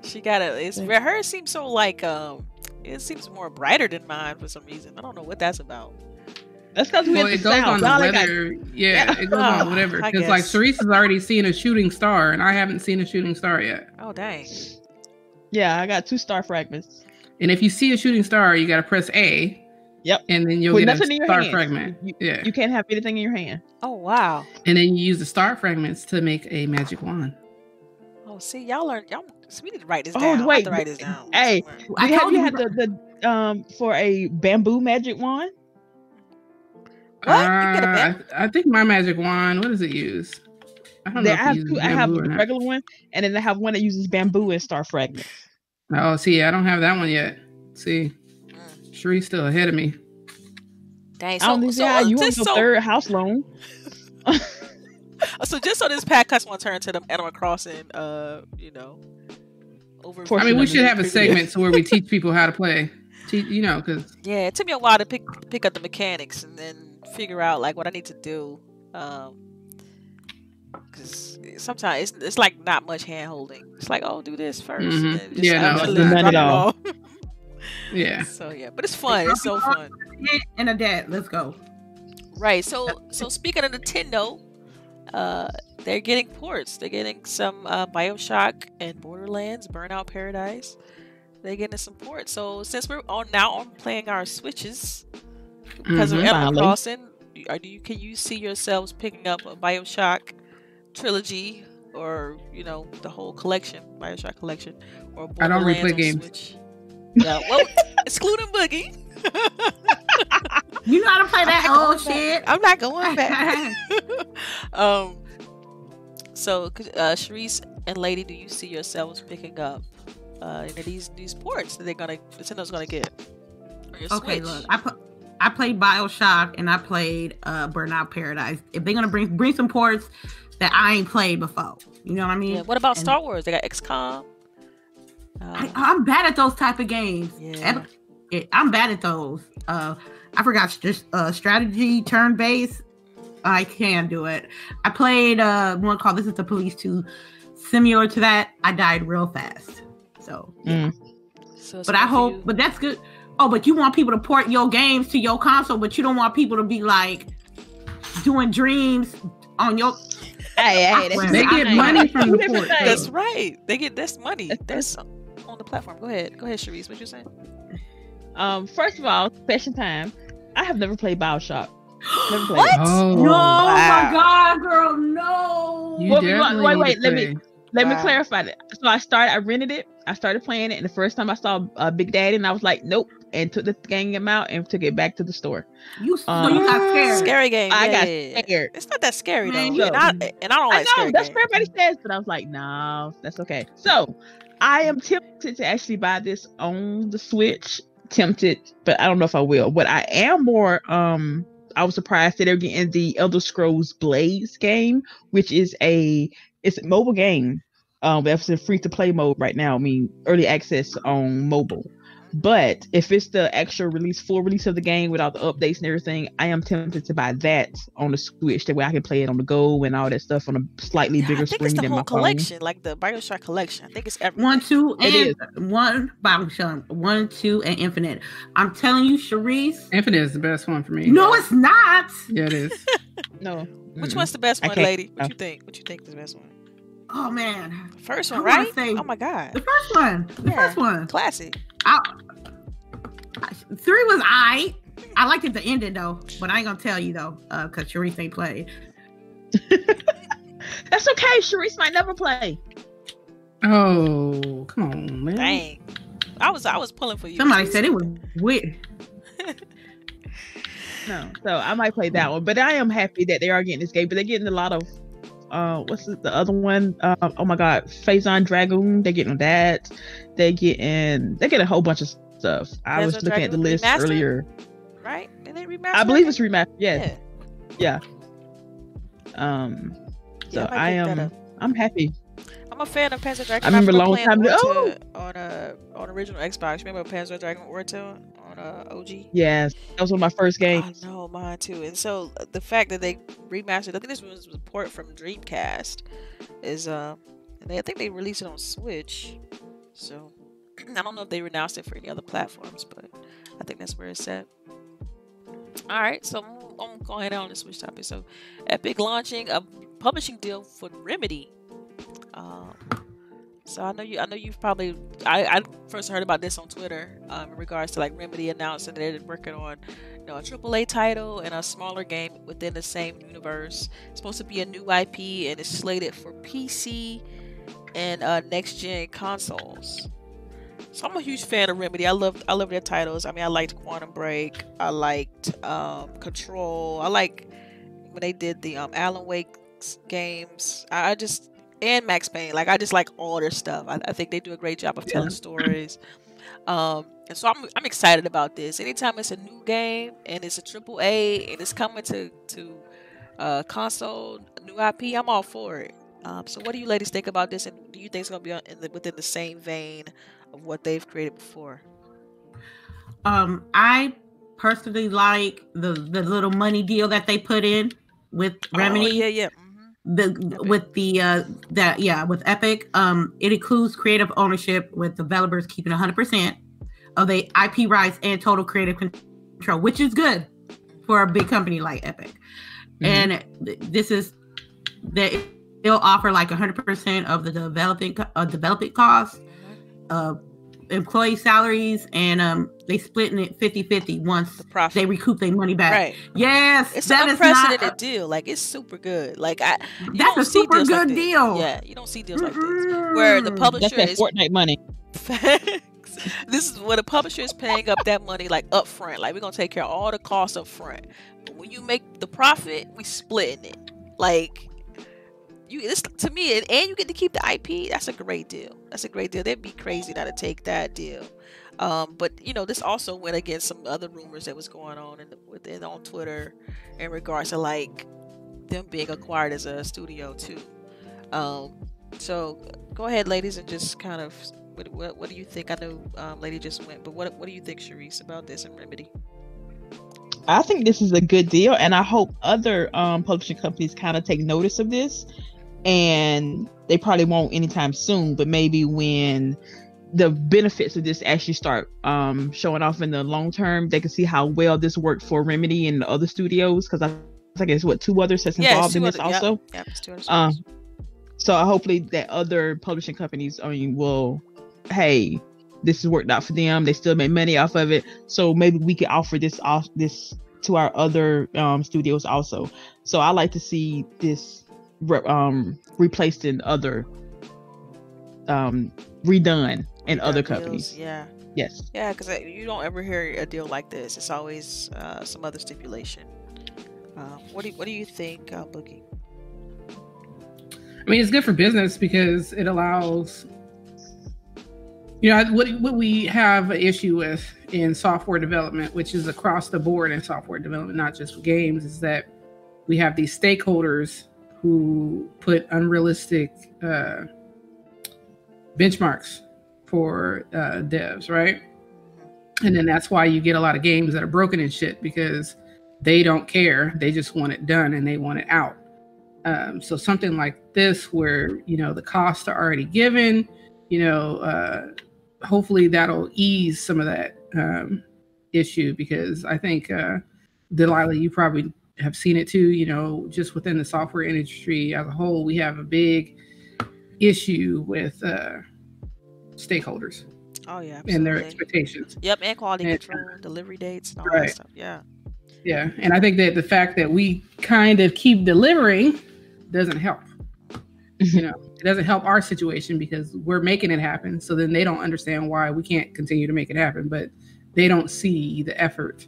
She got it. It's Thank hers seems so like um. It seems more brighter than mine for some reason. I don't know what that's about. That's because we Well, in it the goes south. on the Y'all got- weather. Yeah, it goes Oh, on whatever. I Because like guess. Sharice has already seen a shooting star, and I haven't seen a shooting star yet. Oh dang. Yeah, I got two star fragments. And if you see a shooting star, you got to press A. Yep. And then you'll With get nothing in a your star hand. fragment. You- yeah. You can't have anything in your hand. Oh wow. and then you use the star fragments to make a magic wand. Oh see, y'all learn. Y'all. So we need to write this Oh, down. I'm wait, to write this down. hey. I Did have you you had the, the um for a bamboo magic wand? What? You get a Uh, bam- I, I think my magic wand. What does it use? I don't They- know. I have two. I have a regular one, and then I have one that uses bamboo and star fragments. Oh, see, I don't have that one yet. See, Mm. Shree's still ahead of me. Dang. I don't think so, yeah, uh, you want just your so, third house loan? so just so this podcast won't turn to the Animal Crossing, uh, you know, over. I mean, we should have a segment to where we teach people how to play. Teach, you know, because Yeah, it took me a while to pick pick up the mechanics and then figure out like what I need to do. Um, because sometimes it's it's like not much hand holding. It's like, oh, do this 1st Mhm. and just Yeah, no, it's not at all. yeah, So yeah, but it's fun. It's so fun. and a dad. Let's go. Right. So so speaking of Nintendo, uh, they're getting ports. They're getting some uh, Bioshock and Borderlands, Burnout Paradise. They're getting some ports. So since we're on now on playing our Switches because of Mhm. Animal. Crossing, are do you can you see yourselves picking up a Bioshock trilogy or you know the whole collection, Bioshock collection, or Borderlands I don't replay games. Switch? Yeah, well, excluding Boogie. You know how to play that old shit. back. I'm not going back. um. So, uh, Sharice and Lady, do you see yourselves picking up uh, these these ports that they're gonna Nintendo's gonna get? okay, Switch? look, I put. I played Bioshock and I played uh, Burnout Paradise. If they're gonna bring bring some ports, that I ain't played before. You know what I mean? Yeah. What about And- Star Wars? They got XCOM. I, Uh, I'm bad at those type of games. Yeah. Epic- it- I'm bad at those. Uh, I forgot just uh, strategy turn based. I can do it. I played uh, one called This Is the Police 2, similar to that. I died real fast. So, Mm. so but I hope, you. but that's good. Oh, but you want people to port your games to your console, but you don't want people to be like doing dreams on your. Hey, hey, that's They They get I- money from the port. That's right. They get this money. That's on the platform. Go ahead. Go ahead, Sharice. What you saying? Um, first of all, question time. I have never played Bioshock. Never played. What? Oh, No, Wow. my God, girl, no. You What we definitely wait, wait, let me- play. Let me clarify that. So I started. I rented it. I started playing it, and the first time I saw uh, Big Daddy, and I was like, nope, and took the game out and took it back to the store. You, so Um, you got scared. Scary game. I yeah, got yeah, yeah. scared. It's not that scary though, you- and I and I don't I know scary that's games. what everybody says, but I was like, no, that's okay. So I am tempted to actually buy this on the Switch. Tempted, but I don't know if I will. What I am more um I was surprised that they're getting the Elder Scrolls Blades game, which is a it's a mobile game. Um, that's in free to play mode right now. I mean, early access on mobile. But if it's the actual release, full release of the game without the updates and everything, I am tempted to buy that on the Switch. That way I can play it on the go and all that stuff on a slightly Yeah, bigger I think screen it's the than whole my phone. collection, like the Bioshock collection. I think it's everything. One, two, It and one Bioshock. One, two, and Infinite. I'm telling you, Sharice. Infinite is the best one for me. No, it's not. Yeah, it is. No. Which mm-mm. one's the best one, lady? What no. you think? What you think is the best one? Oh man, First one, wanna right? say- oh my god, the first one. The Yeah. first one. classic. I, I- three was I. I liked it to end it though, but I ain't gonna tell you though, uh, cause Sharice ain't played. That's okay. Sharice might never play. Oh, come on, man. Dang, I was I was pulling for you. Somebody said it was weird. No. So I might play that one. But I am happy that they are getting this game. But they're getting a lot of uh what's the, the other one? Uh, oh my god, Panzer Dragoon. They're getting that. They're getting they get a whole bunch of stuff. I was looking at the list remastered? earlier. right? Did they remaster? I believe it's remastered. Yes. Yeah. Um so Yeah, I I am. I'm happy. I'm a fan of Panzer Dragoon. I remember a remember long time ago- to- on uh on original Xbox. Remember Panzer Dragoon Orta on uh, OG? Yes. That was one of my first I games. know mine too. And so uh, the fact that they remastered, I think this was a port from Dreamcast, is uh, and they, I think they released it on Switch. So I don't know if they renounced it for any other platforms, but I think that's where it's at. All right, so I'm, I'm going on the Switch topics. So Epic launching a publishing deal for Remedy. Um, so I know you. I know you've probably. I, I first heard about this on Twitter um, in regards to like Remedy announcing that they're working on, you know, a AAA title and a smaller game within the same universe. It's supposed to be a new IP and it's slated for PC and uh, next gen consoles. So I'm a huge fan of Remedy. I love I love their titles. I mean, I liked Quantum Break. I liked um, Control. I like when they did the um, Alan Wake games. I, I just and Max Payne. Like I just like all their stuff. I, I think they do a great job of telling stories. Um, and so I'm I'm excited about this. Anytime it's a new game and it's a triple A and it's coming to to uh, console, new IP, I'm all for it. Um, so what do you ladies think about this? And do you think it's gonna be on- in the, within the same vein of what they've created before? Um, I personally like the the little money deal that they put in with Remedy. Oh, yeah, yeah. hmm the Epic. with the uh that yeah with epic um it includes creative ownership with developers keeping 100% of the ip rights and total creative control which is good for a big company like epic Mhm. and this is that they'll offer like 100% of the developing uh, development costs uh employee salaries and um they splitting it 50-50 once The profit. they recoup their money back right. yes It's that an is not unprecedented deal. Like it's super good. Like I, that's a super deals like good this. deal Yeah, you don't see deals like this where the. That's publisher that is Fortnite money. This is where the publisher is paying up that money like up front. Like we're gonna take care of all the costs up front. But when you make the profit, we splitting it. Like you this to me and, you get to keep the IP, that's a great deal. That's a great deal. They'd be crazy not to take that deal. Um, but you know, this also went against some other rumors that was going on in the, within on Twitter in regards to like them being acquired as a studio too. Um, so go ahead, ladies, and just kind of what, what, what do you think? I know um, Lady just went, but what what do you think, Sharice, about this and Remedy? I think this is a good deal, and I hope other um, publishing companies kind of take notice of this. And they probably won't anytime soon, but maybe when the benefits of this actually start um, showing off in the long term, they can see how well this worked for Remedy and the other studios. Because I think it's what two others that's involved yeah, in this other, also. Yep, yep, um, so hopefully that other publishing companies, I mean, will, hey, this has worked out for them. They still made money off of it. So maybe we can offer this off this to our other um, studios also. So I like to see this re- um, replaced in other um, redone in other deals, companies. Yeah. Yes. Yeah, because you don't ever hear a deal like this. It's always uh, some other stipulation. Uh, what do you, What do you think, uh, Boogie? I mean, it's good for business because it allows. You know what? What we have an issue with in software development, which is across the board in software development, not just games, is that we have these stakeholders who put unrealistic uh, benchmarks for uh, devs, right? And then that's why you get a lot of games that are broken and shit because they don't care. They just want it done and they want it out. Um, so something like this, where you know the costs are already given, you know, uh, hopefully that'll ease some of that um, issue because I think uh, Delilah, you probably have seen it too. You know, just within the software industry as a whole, we have a big issue with uh, stakeholders. Oh yeah, absolutely. and their expectations. Yep, and quality and, control, delivery dates, and all right. that stuff. Yeah. Yeah, and I think that the fact that we kind of keep delivering doesn't help. you know, it doesn't help our situation because we're making it happen. So then they don't understand why we can't continue to make it happen, but they don't see the effort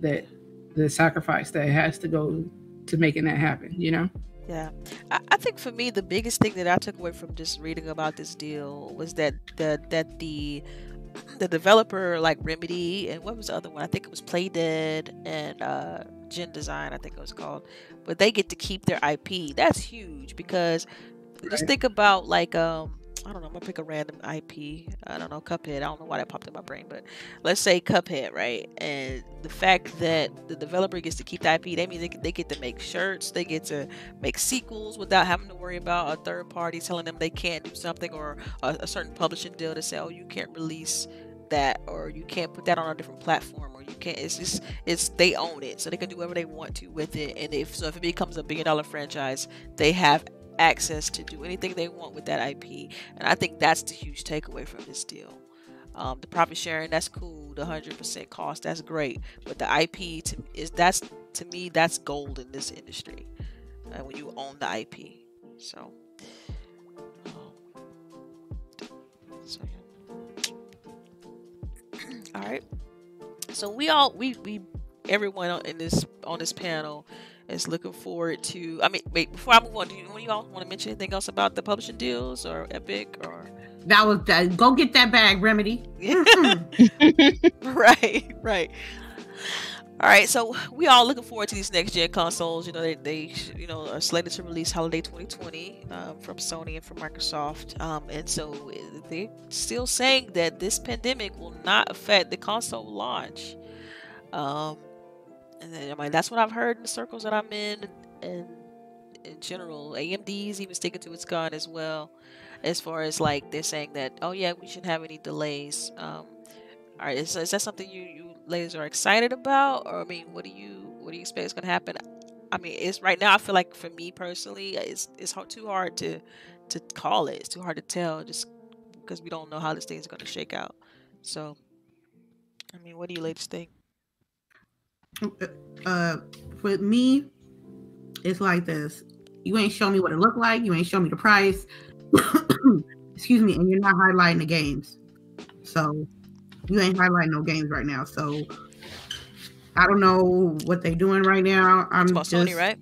that the sacrifice that has to go to making that happen, you know? Yeah, I, I, think for me the biggest thing that I took away from just reading about this deal was that the that the the developer like Remedy and what was the other one? I think it was Playdead and uh, Gen Design. I think it was called, but they get to keep their IP. That's huge because right. just think about like um I don't know, I'm gonna pick a random IP. I don't know, Cuphead. I don't know why that popped in my brain, but let's say Cuphead, right? And the fact that the developer gets to keep the IP, that means they, they get to make shirts, they get to make sequels without having to worry about a third party telling them they can't do something or a, a certain publishing deal to say, oh, you can't release that or you can't put that on a different platform or you can't it's just it's they own it so they can do whatever they want to with it and if so if it becomes a billion dollar franchise they have access to do anything they want with that IP. And I think that's the huge takeaway from this deal. Um, the profit sharing, that's cool. The hundred percent cost, that's great. But the IP to, is that's to me that's gold in this industry. Uh, when you own the IP, so. Um, so yeah. all right. So we all we we everyone in this on this panel is looking forward to. I mean, wait, before I move on, do you, you all want to mention anything else about the publishing deals or Epic or? That was that. Go get that bag, Remedy. right, right. All right, so we all looking forward to these next gen consoles. You know, they, they you know are slated to release holiday 2020 um, from Sony and from Microsoft, um, and so they're still saying that this pandemic will not affect the console launch. Um, and then, I mean, that's what I've heard in the circles that I'm in, and in general, AMD's even sticking to its gun as well, as far as like they're saying that, oh yeah, we shouldn't have any delays. Um, all right, is, is that something you you ladies are excited about, or I mean, what do you what do you expect is going to happen? I mean, it's right now. I feel like for me personally, it's it's hard, too hard to to call it. It's too hard to tell, just because we don't know how this thing is going to shake out. So, I mean, what do you ladies think? Uh, with me, it's like this. You ain't show me what it looked like. You ain't show me the price. Excuse me, and you're not highlighting the games. So you ain't highlighting no games right now. So I don't know what they're doing right now. I'm just, Sony, right?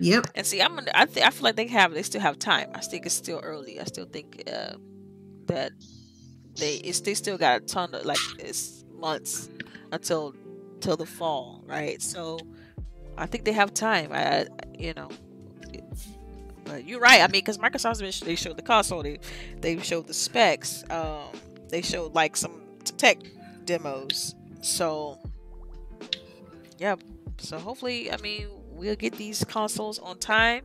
Yep. And see, I'm. Gonna, I think I feel like they have. They still have time. I think it's still early. I still think uh, that they it's they still got a ton of like it's months until till the fall, right? So I think they have time. I, you know. But you're right. I mean, because Microsoft's been they showed the console, they they showed the specs, um, they showed like some tech demos. So yeah. So hopefully, I mean, we'll get these consoles on time.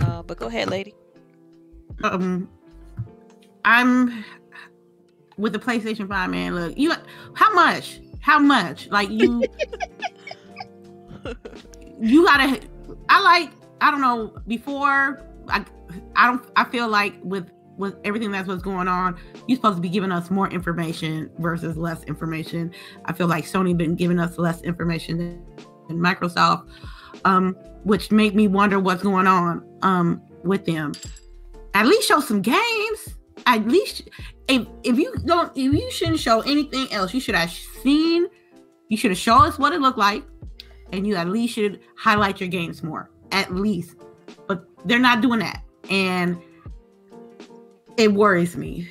Uh, but go ahead, lady. Um, I'm with the PlayStation Five, man. Look, you how much? How much? Like you, you gotta. I like. I don't know. Before I, I don't. I feel like with with everything that's what's going on, you're supposed to be giving us more information versus less information. I feel like Sony been giving us less information than, Microsoft, um, which make me wonder what's going on um, with them. At least show some games. At least if if you don't if you shouldn't show anything else, you should have seen. You should have shown us what it looked like, and you at least should highlight your games more. At least, but they're not doing that, and it worries me.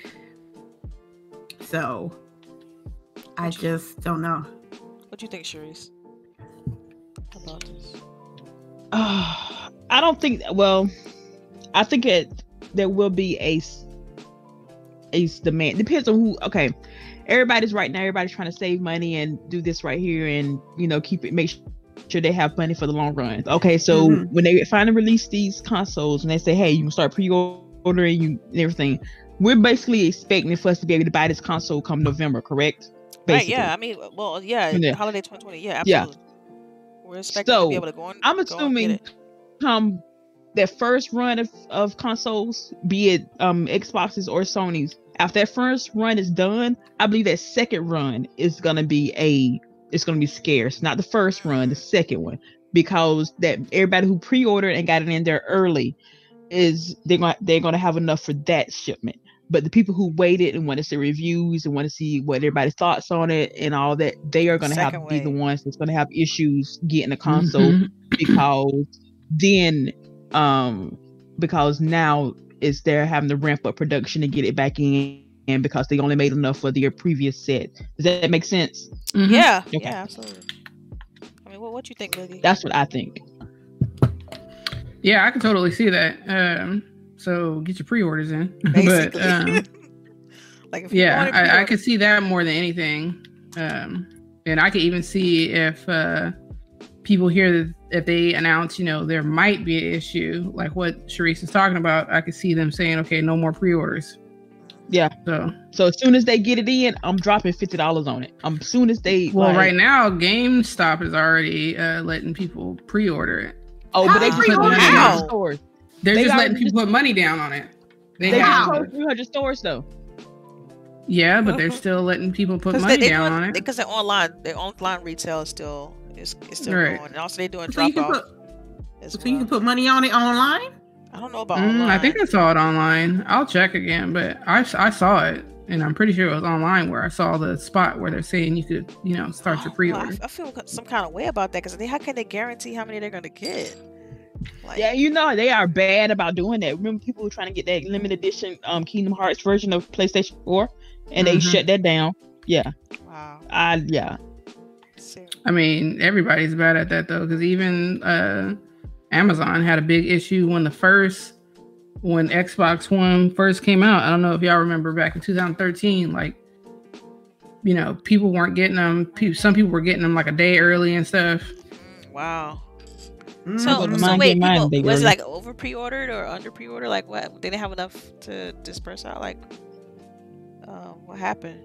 So I just don't know. What do you think, Sharice? About this? Uh, I don't think. Well, I think it there will be a a man. Depends on who. Okay, everybody's right now. Everybody's trying to save money and do this right here, and you know keep it make sure they have money for the long run. Okay, so mm-hmm. when they finally release these consoles and they say, hey, you can start pre-ordering you and everything, we're basically expecting for us to be able to buy this console come November, correct? Basically. Right. Yeah. I mean, well, yeah. yeah. Holiday 2020. Yeah. Absolutely. Yeah. We're expecting so, to be able to go on. I'm assuming come that first run of, of consoles, be it um Xboxes or Sony's, after that first run is done, I believe that second run is gonna be a it's gonna be scarce. Not the first run, the second one. Because that everybody who pre-ordered and got it in there early is they're gonna they're gonna have enough for that shipment. But the people who waited and want to see reviews and want to see what everybody's thoughts on it and all that, they are gonna have to be the ones that's gonna have issues getting a console mm-hmm. because then um because now is they're having to ramp up production to get it back in and because they only made enough for their previous set. Does that make sense? Mm-hmm. Yeah. Okay. Yeah, absolutely. I mean, what what you think, Lily? That's what I think. Yeah, I can totally see that. Um, so get your pre-orders in. but um, like, yeah, I, I could see that more than anything. Um, and I could even see if uh, people hear that if they announce, you know, there might be an issue, like what Sharice is talking about, I could see them saying, okay, no more pre-orders. Yeah. So so as soon as they get it in, I'm dropping fifty dollars on it. Um, as soon as they well, like, right now GameStop is already uh, letting people pre-order it. Oh, How but they put money down. Stores. They're they just letting people put money down on it. They, they have three hundred stores though. Yeah, but they're uh-huh. still letting people put money they, down on it because they're online. Their online retail is still is, is still right. going, and also they're doing so drop off. Put, so well. you can put money on it online. I don't know about mm, I think I saw it online. I'll check again, but I I saw it, and I'm pretty sure it was online where I saw the spot where they're saying you could, you know, start oh, your pre-order. Well, I, I, feel some kind of way about that because how can they guarantee how many they're going to get? Like, yeah, you know they are bad about doing that. Remember, people were trying to get that limited edition um Kingdom Hearts version of PlayStation 4, and mm-hmm. they shut that down. Yeah. Wow. I yeah. I mean, everybody's bad at that though, because even uh, Amazon had a big issue when the first when Xbox One first came out. I don't know if y'all remember back in 2013, like you know, people weren't getting them. Some people were getting them like a day early and stuff. Wow. Mm. So, so wait, people, was it like over pre-ordered or under pre-order? Like what? They didn't have enough to disperse out. Like, uh, what happened?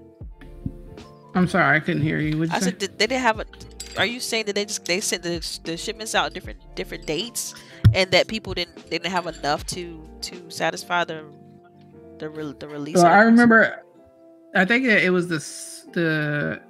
I'm sorry, I couldn't hear you. I say? said they didn't have a. Are you saying that they just they sent the, the shipments out different different dates, and that people didn't they didn't have enough to to satisfy the the the release? Well, I remember. I think it was the the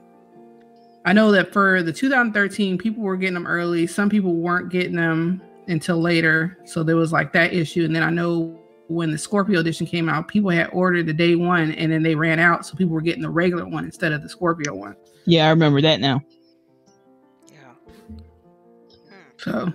I know that for the 2013, people were getting them early. Some people weren't getting them until later. So there was like that issue. And then I know when the Scorpio edition came out, people had ordered the day one and then they ran out. So people were getting the regular one instead of the Scorpio one. Yeah, I remember that now. Yeah. So.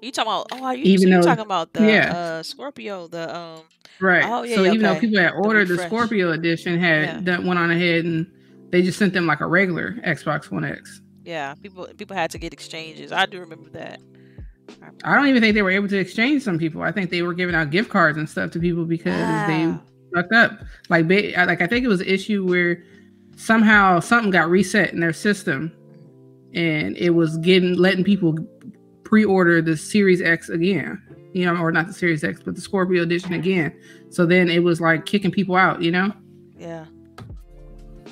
You talking about? Oh, you, even so though, talking about the yeah. uh, Scorpio? The um. Right. Oh yeah. So yeah, even okay. though people had ordered the, the Scorpio edition, had yeah. that went on ahead and they just sent them like a regular Xbox One X. Yeah, people people had to get exchanges. I do remember that. I don't even think they were able to exchange some people. I think they were giving out gift cards and stuff to people because they fucked up. Like, like I think it was an issue where somehow something got reset in their system, and it was getting letting people pre-order the Series X again. You know, or not the Series X, but the Scorpio edition again. So then it was like kicking people out. You know. Yeah.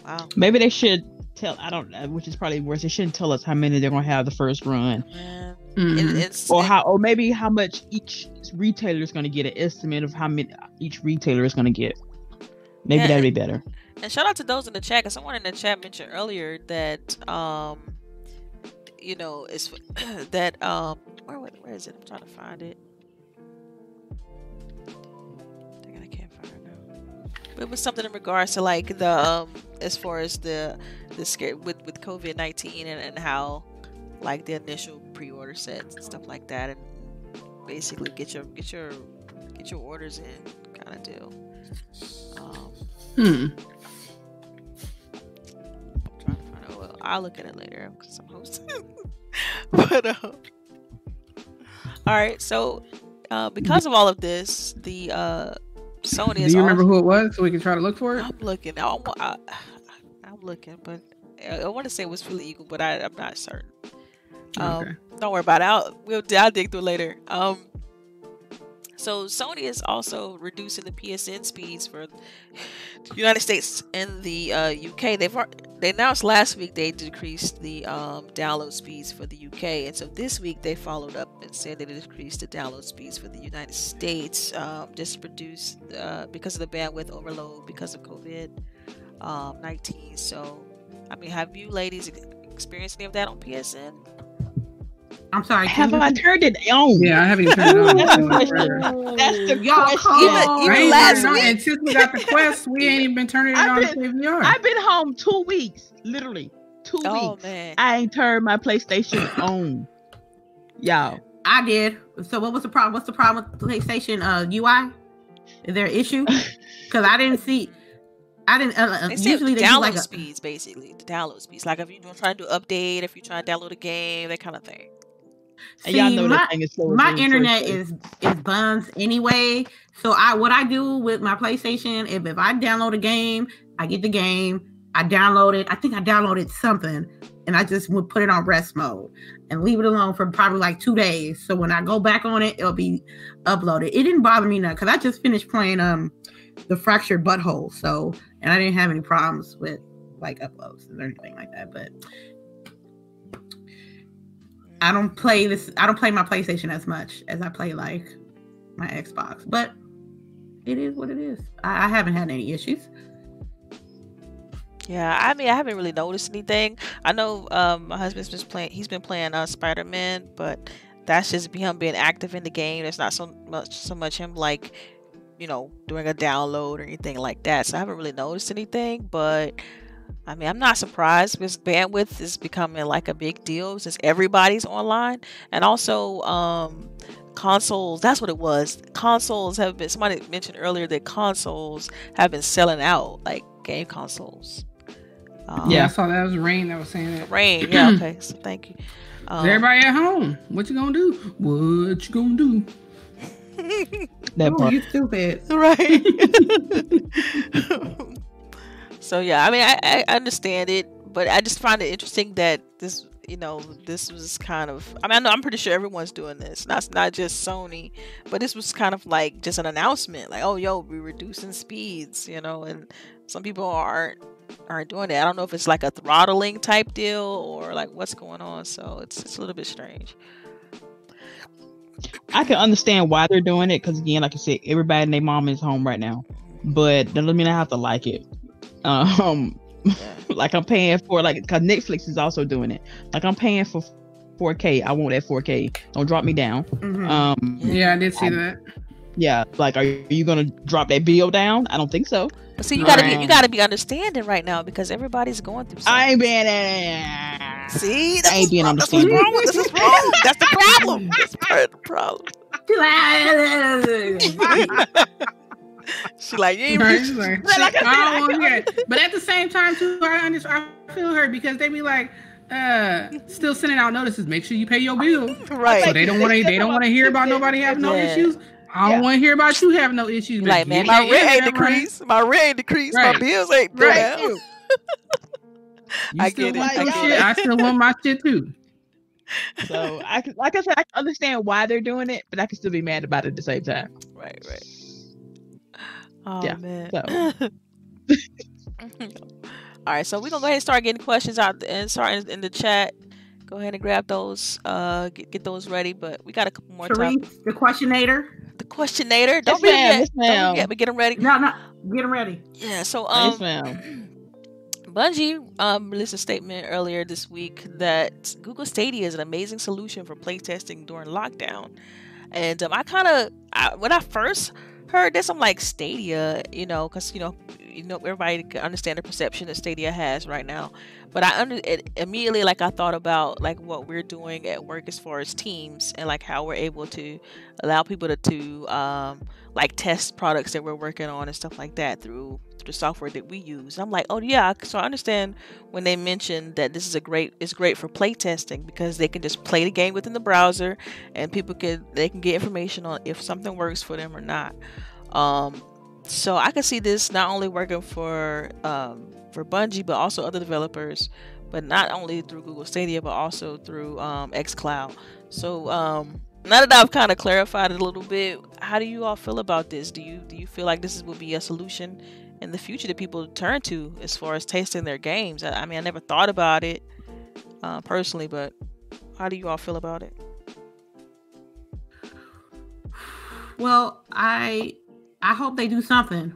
Wow. Maybe they should tell. I don't which is probably worse. They shouldn't tell us how many they're gonna have the first run, Man. It, or how, or maybe how much each retailer is gonna get. An estimate of how many each retailer is gonna get. Maybe Yeah. that'd be better. And shout out to those in the chat, because someone in the chat mentioned earlier that, um, you know, it's that um, where where where is it? I'm trying to find it. Dang I can't find it now. But it was something in regards to like the um, as far as the the scare with with COVID nineteen and, and how like the initial pre-order sets and stuff like that, and basically get your get your get your orders in kind of deal. Um, Hmm. I'm trying to find out. Well, I'll look at it later because I'm hosting. but um, all right. So uh, because of all of this, the uh, Sony Do is. you remember also- who it was so we can try to look for it? I'm looking. I, I, I'm looking, but I, I want to say it was Philly Eagle, but I, I'm not certain. Um, Okay. Don't worry about it. I'll, we'll I'll dig through later. Um, so Sony is also reducing the PSN speeds for the United States and the uh, UK. They've they announced last week they decreased the um, download speeds for the UK, and so this week they followed up and said they decreased the download speeds for the United States, um, just reduced uh, because of the bandwidth overload because of COVID um, 19. So, I mean, have you ladies experienced any of that on PSN? I'm sorry. Have I turned it on? Yeah, I haven't even turned it on. That's the in question. That's the Y'all question. Even- I even ain't last turned week- And since we got the quest, we ain't even been turning it I've on been- to I've been home two weeks, literally two Oh weeks. man, I ain't turned my PlayStation on. Y'all, I did. So what was the problem? What's the problem with PlayStation uh, UI? Is there an issue? Because I didn't see. I didn't. Uh, they usually they download like a, speeds basically. The download speeds, like if you're trying to do update, if you're trying to download a game, that kind of thing. See, know my- thing is slow. my hell in the internet is is buns anyway. So I what I do with my PlayStation, if, if I download a game, I get the game, I download it. I think I downloaded something and I just would put it on rest mode and leave it alone for probably like two days. So when I go back on it, it'll be uploaded. It didn't bother me none because I just finished playing um the Fractured But Whole. So and I didn't have any problems with like uploads or anything like that. But I don't play this. I don't play my PlayStation as much as I play like my Xbox. But it is what it is. I, I haven't had any issues. Yeah, I mean, I haven't really noticed anything. I know um, my husband's been playing. He's been playing uh, Spider Man, but that's just him being active in the game. It's not so much so much him like, you know, doing a download or anything like that. So I haven't really noticed anything. But I mean, I'm not surprised because bandwidth is becoming like a big deal since everybody's online, and also um, consoles. That's what it was. Consoles have been. Somebody mentioned earlier that consoles have been selling out, like game consoles. Um, yeah, I saw that. It was Rain that was saying that. Rain. Yeah. Okay. So thank you. Is Um, everybody at home? What you gonna do? What you gonna do? That Oh, part. you stupid. right. so yeah, I mean, I, I understand it, but I just find it interesting that this, you know, this was kind of. I mean, I know I'm pretty sure everyone's doing this. Not not just Sony, but this was kind of like just an announcement, like, oh, yo, we're reducing speeds, you know, and some people aren't aren't doing it. I don't know if it's like a throttling type deal or like what's going on. So it's it's a little bit strange. I can understand why they're doing it because again, like I said, everybody and their mom is home right now. But that doesn't mean I have to like it. Um, Yeah. like I'm paying for like because Netflix is also doing it. Like I'm paying for 4K. I want that 4K. Don't drop me down. Mhm. Um, Yeah, I did see that. yeah. Like, are you gonna drop that bill down? I don't think so. But see, you gotta be you gotta be understanding right now because everybody's going through. Something. I ain't being uh, See, I that's ain't being what's wrong- With, this what's wrong. That's the problem. That's part of the problem. She like you ain't Right, reached- it's like, But like I said, I I don't want to hear it. But at the same time, too, I understand. I feel her because they be like, uh still sending out notices. Make sure you pay your bill. Right. So they don't want to. They don't want to hear about nobody having no Yeah. issues. I don't Yeah. want to hear about you having no issues. but Like, man, get my rent ain't internet running. decreased. My rent ain't decreased. My bills ain't go Right. You I still get it, want I get shit. it. I still want my shit too. So I like I said, I understand why they're doing it, but I can still be mad about it at the same time. Right, right. Oh Yeah, man. so. All right, so we're gonna go ahead and start getting questions out and start in, in the chat. Go ahead and grab those, uh, get, get those ready. But we got a couple more time. Therese, the questionator. The questionnator. Don't Yes, forget. ma'am, yes, Don't ma'am. forget. We get them ready. No, no, get them ready. Yeah. So yes, um, ma'am. Bungie um, released a statement earlier this week that Google Stadia is an amazing solution for playtesting during lockdown. And um, I kind of, I, when I first heard this, I'm like Stadia, you know, because you know, you know, everybody can understand the perception that Stadia has right now. But I under it immediately, like I thought about like what we're doing at work as far as teams and like how we're able to allow people to to um, like test products that we're working on and stuff like that through the software that we use. I'm like, oh yeah, so I understand when they mentioned that this is a great it's great for play testing because they can just play the game within the browser and people can they can get information on if something works for them or not. Um, so I can see this not only working for um, for Bungie but also other developers, but not only through Google Stadia but also through um, XCloud. So um, now that I've kind of clarified it a little bit, how do you all feel about this? Do you do you feel like this is, would be a solution in the future that people turn to as far as tasting their games? I, I mean, I never thought about it uh, personally, but how do you all feel about it? Well, I I hope they do something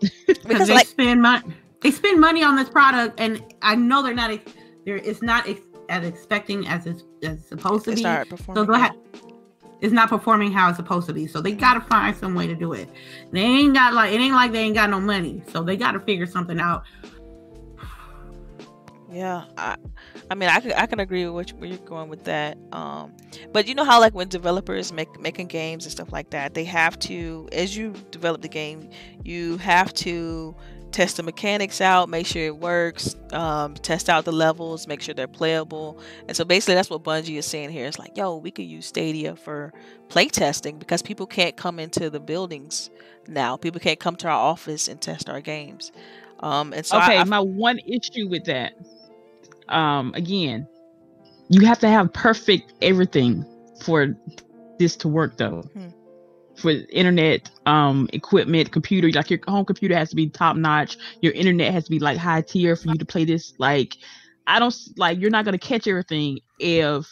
because they like, spend money. They spend money on this product, and I know they're not. They're it's not ex- as expecting as it's, as supposed to it's be. So performing. they'll It's not performing how it's supposed to be. So they gotta find some way to do it. They ain't got like it ain't like they ain't got no money. So they gotta figure something out. Yeah, I, I mean, I can I can agree with where you're going with that. Um, but you know how like when developers make making games and stuff like that, they have to, as you develop the game, you have to test the mechanics out, make sure it works, um, test out the levels, make sure they're playable. And so basically, that's what Bungie is saying here. It's like, yo, we could use Stadia for play testing because people can't come into the buildings now. People can't come to our office and test our games. Um, and so I- okay, I, my one issue with that, um, again, you have to have perfect everything for this to work, though. Hmm. For internet, um, equipment, computer, like your home computer has to be top notch. Your internet has to be like high tier for you to play this. Like, I don't like you're not gonna catch everything if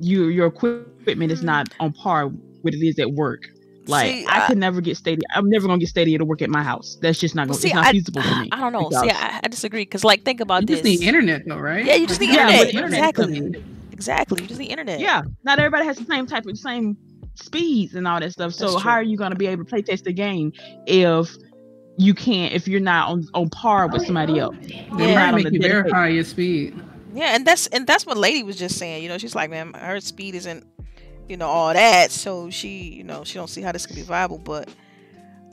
you your equipment is not on par with it is at work. Like See, I I- could never get Stadia. I'm never gonna get Stadia to work at my house. That's just not Well, going. see, it's not I, feasible for me. I don't know. because- See, I, I disagree because, like, think about You this. just need internet though, right? Yeah, you just need Yeah, internet. internet exactly. Exactly. You just need internet. Yeah, not everybody has the same type of same speeds and all that stuff. So That's how are you going to be able to play test the game if you can't if you're not on, on par with oh, somebody else? They Yeah. Might make the you dedicated- verify your speed. Yeah, and that's and that's what Lady was just saying. You know, she's like, man, her speed isn't, you know, all that. So she, you know, she don't see how this could be viable. But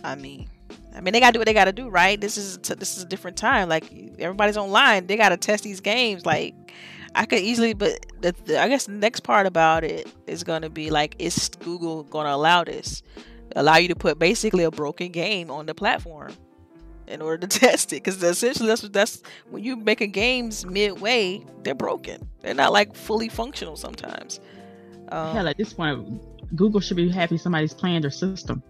I mean, I mean, they gotta do what they gotta do, right? This is t- this is a different time. Like everybody's online, they gotta test these games. Like I could easily, but the, the, I guess the next part about it is gonna be like, is Google gonna allow this? Allow you to put basically a broken game on the platform in order to test it because essentially that's what that's when you making games midway they're broken they're not like fully functional sometimes um, Hell, at this point, Google should be happy somebody's playing their system.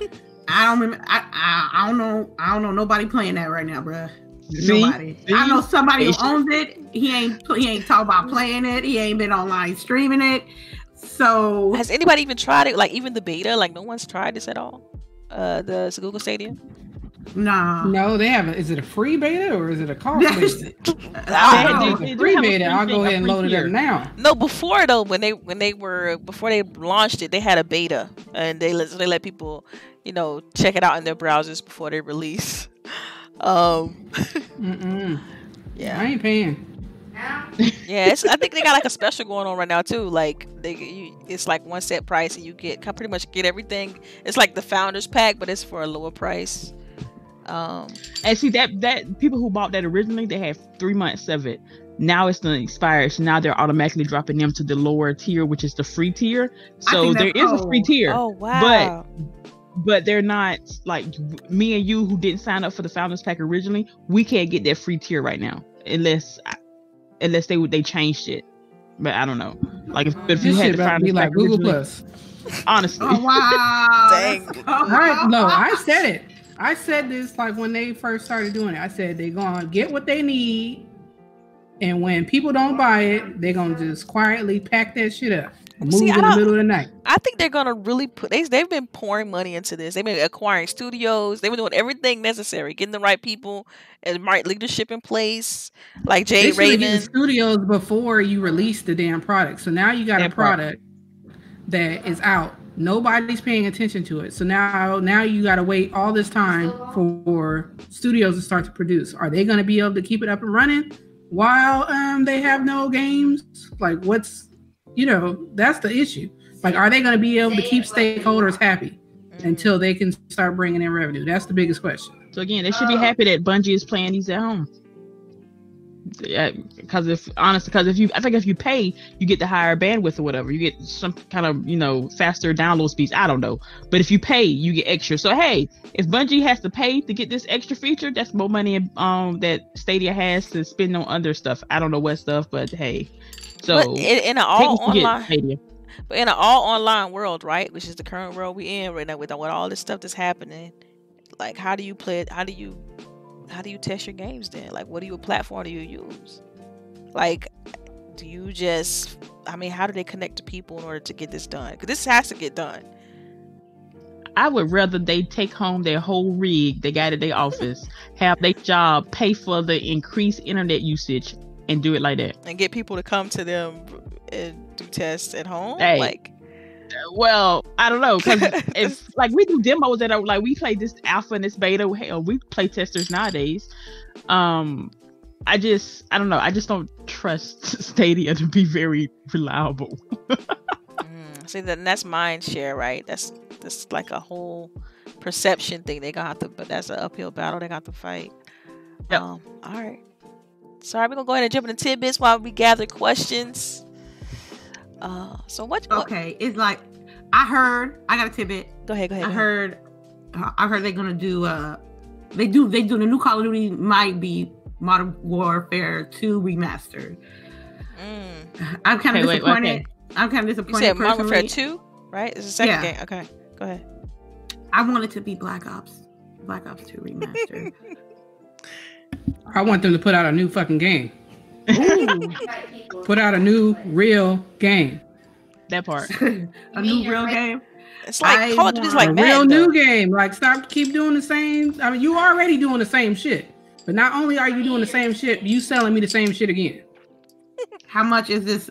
I don't remember. I, I I don't know. I don't know nobody playing that right now, bruh. See? Nobody. See? I know somebody who owns it. He ain't he ain't talking about playing it. He ain't been online streaming it. So has anybody even tried it like even the beta like no one's tried this at all uh the google Stadia nah. No, they haven't. Is it a free beta or is it a cost beta? I They- don't they- know. If they it's do a free have a beta, free I'll go ahead and load it up now. no before though when they when they were before they launched it they had a beta and they let they let people you know check it out in their browsers before they release um Mm-mm. yeah I ain't paying. Yeah, it's, I think they got like a special going on right now too. Like they, you, it's like one set price, and you get can pretty much get everything. It's like the founders pack, but it's for a lower price. Um, And see that that people who bought that originally, they had three months of it. Now it's gonna expire, so now they're automatically dropping them to the lower tier, which is the free tier. So there is there a free tier, oh wow. but they're not like me and you who didn't sign up for the founders pack originally. We can't get that free tier right now unless unless they they changed it. But I don't know. Like if, if you had shit the about to find founders like Google Plus. honestly, Oh wow! Dang. That's- All right, no, I said it. I said this like when they first started doing it. I said they're gonna get what they need, and when people don't buy it, they're gonna just quietly pack that shit up, and move See, I in the don't- middle of the night. I think they're gonna really put. They, they've been pouring money into this. They've been acquiring studios. They've been doing everything necessary, getting the right people and right leadership in place, like Jade Raymond. studios before you release the damn product. So now you got a That part. product that is out. Nobody's paying attention to it. So now, now you got to wait all this time for studios to start to produce. Are they going to be able to keep it up and running while um they have no games? Like, what's you know that's the issue. Like, are they going to be able to keep stakeholders happy Mm. until they can start bringing in revenue? That's the biggest question. So again, they should be happy that Bungie is playing these at home. Because if honestly, because if you, I think if you pay, you get the higher bandwidth or whatever. You get some kind of you know faster download speeds. I don't know, but if you pay, you get extra. So hey, if Bungie has to pay to get this extra feature, that's more money um that Stadia has to spend on other stuff. I don't know what stuff, but hey, so in, in an all what you get, online, but in an all online world, right, which is the current world we in right now with with all this stuff that's happening, like how do you play it? How do you how do you test your games then? Like, what do you platform do you use? Like, do you just? I mean, how do they connect to people in order to get this done? Because this has to get done. I would rather they take home their whole rig they got at their hmm. office, have their job, pay for the increased internet usage, and do it like that. and get people to come to them and do tests at home. Hey. Like, Well, I don't know because if like we do demos that are like we play this alpha and this beta, hell, we play testers nowadays. Um, I just I don't know. I just don't trust Stadia to be very reliable. mm, see, that that's mind share, right? That's that's like a whole perception thing. They gonna have to, but that's an uphill battle. They got to fight. Yep. Um, all right. Sorry, we're gonna go ahead and jump into tidbits while we gather questions. Uh, so what? what Okay, it's like I heard. I got a tidbit. go ahead. Go ahead. I go ahead. heard. I heard they're gonna do. Uh, they do. They do. The new Call of Duty might be Modern Warfare 2 remastered. Mm. I'm kind of Okay, wait, disappointed. okay. I'm kind of disappointed. You disappointed. said Modern Warfare personally. Two, right? It's the second Yeah. game. Okay, go ahead. I want it to be Black Ops. Black Ops 2 remastered. I want them to put out a new fucking game. Put out a new real game. That part. a new real game. It's like I Call of Duty's like a Madden, real though. new game. Like stop keep doing the same. I mean, you already doing the same shit. But not only are you doing the same shit, you selling me the same shit again. How much is this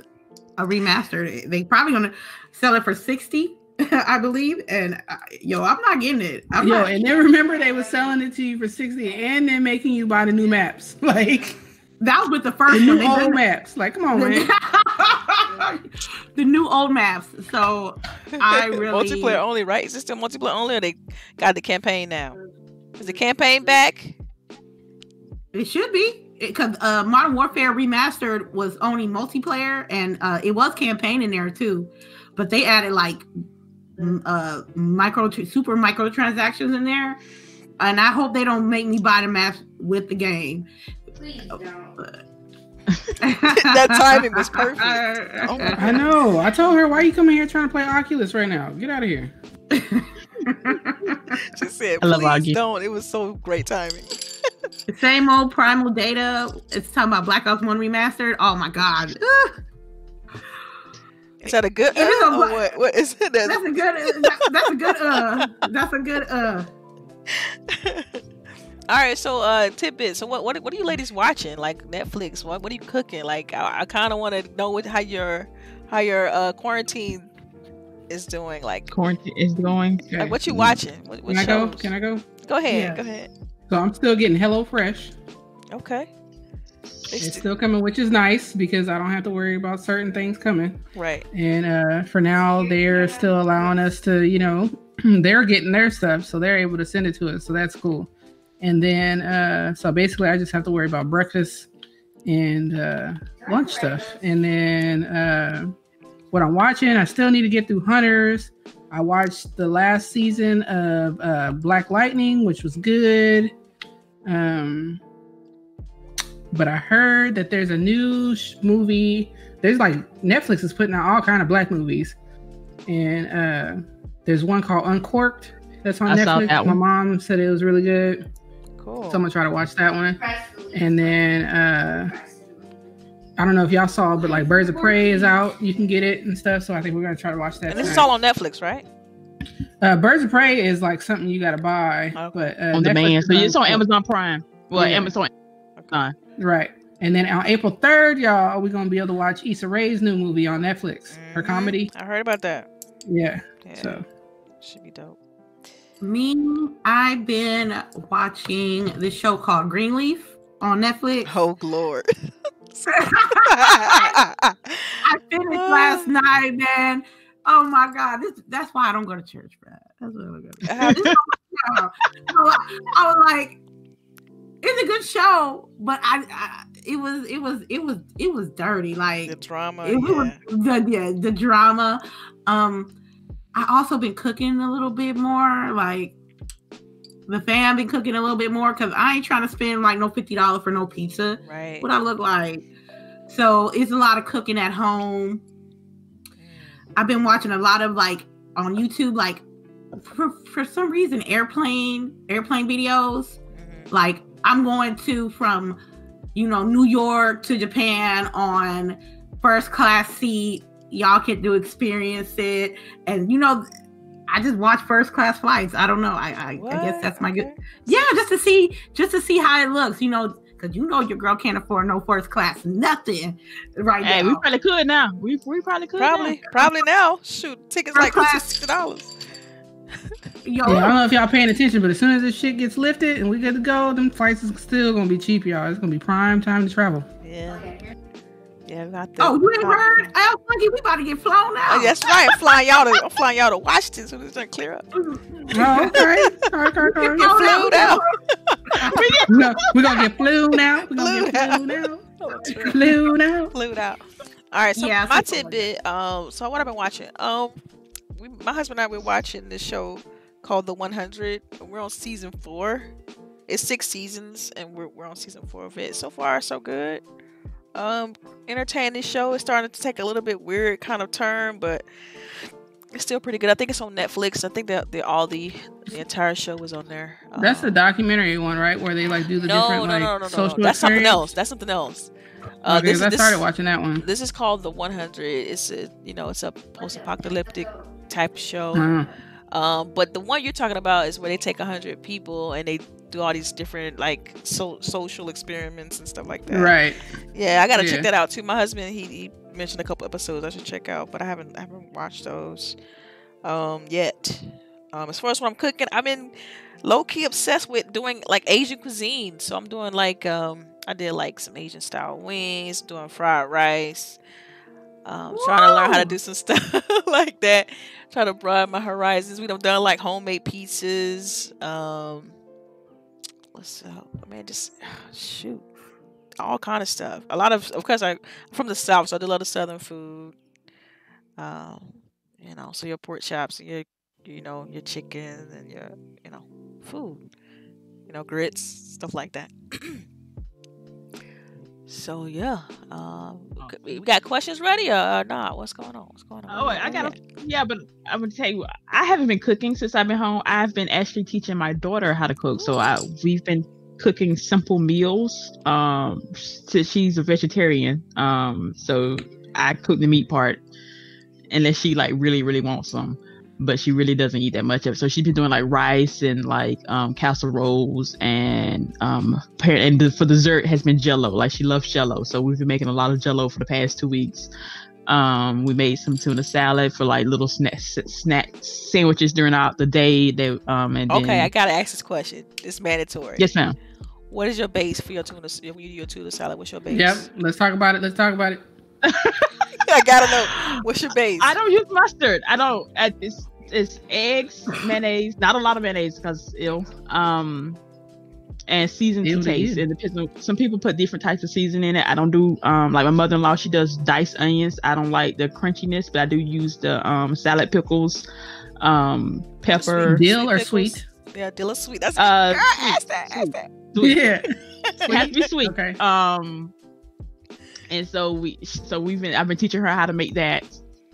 a remaster? They probably gonna sell it for 60, I believe. And uh, yo, I'm not getting it. I'm Yo, not. and then remember they were selling it to you for 60 and then making you buy the new maps. Like that was with the the first one. new They old maps. Like, come on, man. the new old maps. So I really multiplayer only, right? Is it still multiplayer only, or they got the campaign now? Is the campaign back? It should be because uh, Modern Warfare Remastered was only multiplayer and uh, it was campaign in there too, but they added like m- uh, micro super microtransactions in there, and I hope they don't make me buy the maps with the game. Please don't. That timing was perfect. Oh my I know. I told her, why are you coming here trying to play Oculus right now? Get out of here. She said, I love "Please Augie. don't." It was so great timing. Same old Primal Data. It's talking about Black Ops One Remastered. Oh my god, Ugh, Is that a good? It is a uh, or what? What is it? that's a good. that- that's a good. Uh, that's a good. Uh, All right, so uh tidbits. So what what what are you ladies watching? Like Netflix? What what are you cooking? Like I, I kind of want to know what how your how your uh quarantine is doing. Like Quarantine is going. Okay. like what you watching? What, what Can I go? Can I go? Go ahead. Yeah. Go ahead. So I'm still getting Hello Fresh. Okay. They It's still coming, which is nice because I don't have to worry about certain things coming. right. And uh, for now, they're still allowing us to, you know, they're getting their stuff, so they're able to send it to us. So that's cool. And then, uh, so basically, I just have to worry about breakfast and uh, lunch stuff. And then, uh, what I'm watching, I still need to get through Hunters. I watched the last season of uh, Black Lightning, which was good. Um, but I heard that there's a new sh- movie. There's like Netflix is putting out all kind of black movies, and uh, there's one called Uncorked that's on I saw Netflix. that My mom said it was really good, Cool. so I'm gonna try to watch that one. And then uh, I don't know if y'all saw, but like Birds of Prey is out. You can get it and stuff. So I think we're gonna try to watch that. and this is all on Netflix, right? Uh, Birds of Prey is like something you gotta buy, Okay. but uh, on Netflix demand. So it's on Amazon Prime. Well, Yeah. Amazon. Fine. Right. And then on April 3rd, y'all, we're gonna be able to watch Issa Rae's new movie on Netflix. Her Mhm. comedy. I heard about that. Yeah. Yeah, So should be dope. Me, I've been watching this show called Greenleaf on Netflix. Oh lord. I finished last night, man. Oh my god, this that's why I don't go to church, Brad. That's why I don't go to. So I, I was like, it's a good show, but I, I it was it was it was it was dirty. Like the drama. it was Yeah. the yeah the drama. Um, I also been cooking a little bit more. Like the fam been cooking a little bit more because I ain't trying to spend like no fifty dollars for no pizza. Right. What I look like. So it's a lot of cooking at home. I've been watching a lot of like on YouTube, like for, for some reason, airplane airplane videos. Mhm. Like I'm going to from you know New York to Japan on first class seat. Y'all can do experience it, and you know, I just watch first class flights. I don't know. I I, I guess that's my good. Yeah, just to see just to see how it looks. You know, because you know your girl can't afford no first class nothing right Hey, now. we probably could now. We we probably could. now. Probably, probably now. Shoot, tickets First like class. sixty dollars. Yo, Yeah, I don't know if y'all paying attention, but as soon as this shit gets lifted and we get to go, them flights is still gonna be cheap, y'all. It's gonna be prime time to travel. Yeah, yeah. we Got the, oh, you ain't got- heard? Al Funky, we about to get flown out. Oh, that's right. I'm flying y'all to I'm flying y'all to Washington so this doesn't clear up. Oh, okay. All right, all right, all right. Get flew out. We're gonna, get flew now. We're gonna get Flew flew now. Oh, that's right. Flew now. Flew out. All right, so Yeah, my something like tidbit. Um, so what I've been watching. Um, we, my husband and I were watching this show called The 100. We're on season four. It's six seasons, and we're we're on season four of it. So far, so good. Um, entertaining show. It's starting to take a little bit weird kind of turn, but it's still pretty good. I think it's on Netflix. I think that the all the the entire show was on there. That's the Um, documentary one, right? Where they like do the no, different no, like no, no, no, no. social That's something else. That's something else. Uh, okay, this, I this- started watching that one. This is called the 100. It's a you know it's a post-apocalyptic type show. Uh, Um, but the one you're talking about is where they take 100 people and they do all these different like so- social experiments and stuff like that. right. Yeah, I gotta Yeah. check that out too. My husband he, he mentioned a couple episodes I should check out, but I haven't I haven't watched those um yet. Um, as far as what I'm cooking, I've been low key obsessed with doing like Asian cuisine. So I'm doing like um I did like some Asian style wings, doing fried rice. Um, trying to learn how to do some stuff like that. Trying to broaden my horizons. We've done like homemade pizzas. Um, what's up? I mean, just shoot, all kind of stuff. A lot of, of course, I, I'm from the south, so I do a lot of southern food. Um, you know, so your pork chops and your, you know, your chicken and your, you know, food. You know, grits, stuff like that. so yeah, um, we we got questions ready or uh, not? What's going on? What's going on? Oh, I got Yeah, but I'm gonna tell you, I haven't been cooking since I've been home. I've been actually teaching my daughter how to cook. So I we've been cooking simple meals. Um, since she's a vegetarian. Um, so I cook the meat part, unless she like really really wants some. But she really doesn't eat that much of it. So she's been doing like rice and like um casseroles and um and the, for dessert has been jello. Like she loves jello. So we've been making a lot of jello for the past two weeks. Um, we made some tuna salad for like little snack snack sandwiches during out the day. That um and Okay, then, I gotta ask this question. It's mandatory. yes ma'am. What is your base for your tuna? When you do your tuna salad, what's your base? Yep. Let's talk about it. Let's talk about it. I gotta know. What's your base? I don't use mustard. I don't. I, it's it's eggs, mayonnaise. Not a lot of mayonnaise because ill. Um, and season to taste. ew. It depends on some people put different types of season in it. I don't do um like my mother in law. She does diced onions. I don't like the crunchiness, but I do use the um salad pickles, um pepper. Dill or pickles. sweet? Yeah, dill or sweet. That's Uh, girl, sweet, ask that, ask sweet. that. Sweet. Yeah. It has to be sweet. Okay. Um, and so we, so we've been, I've been teaching her how to make that.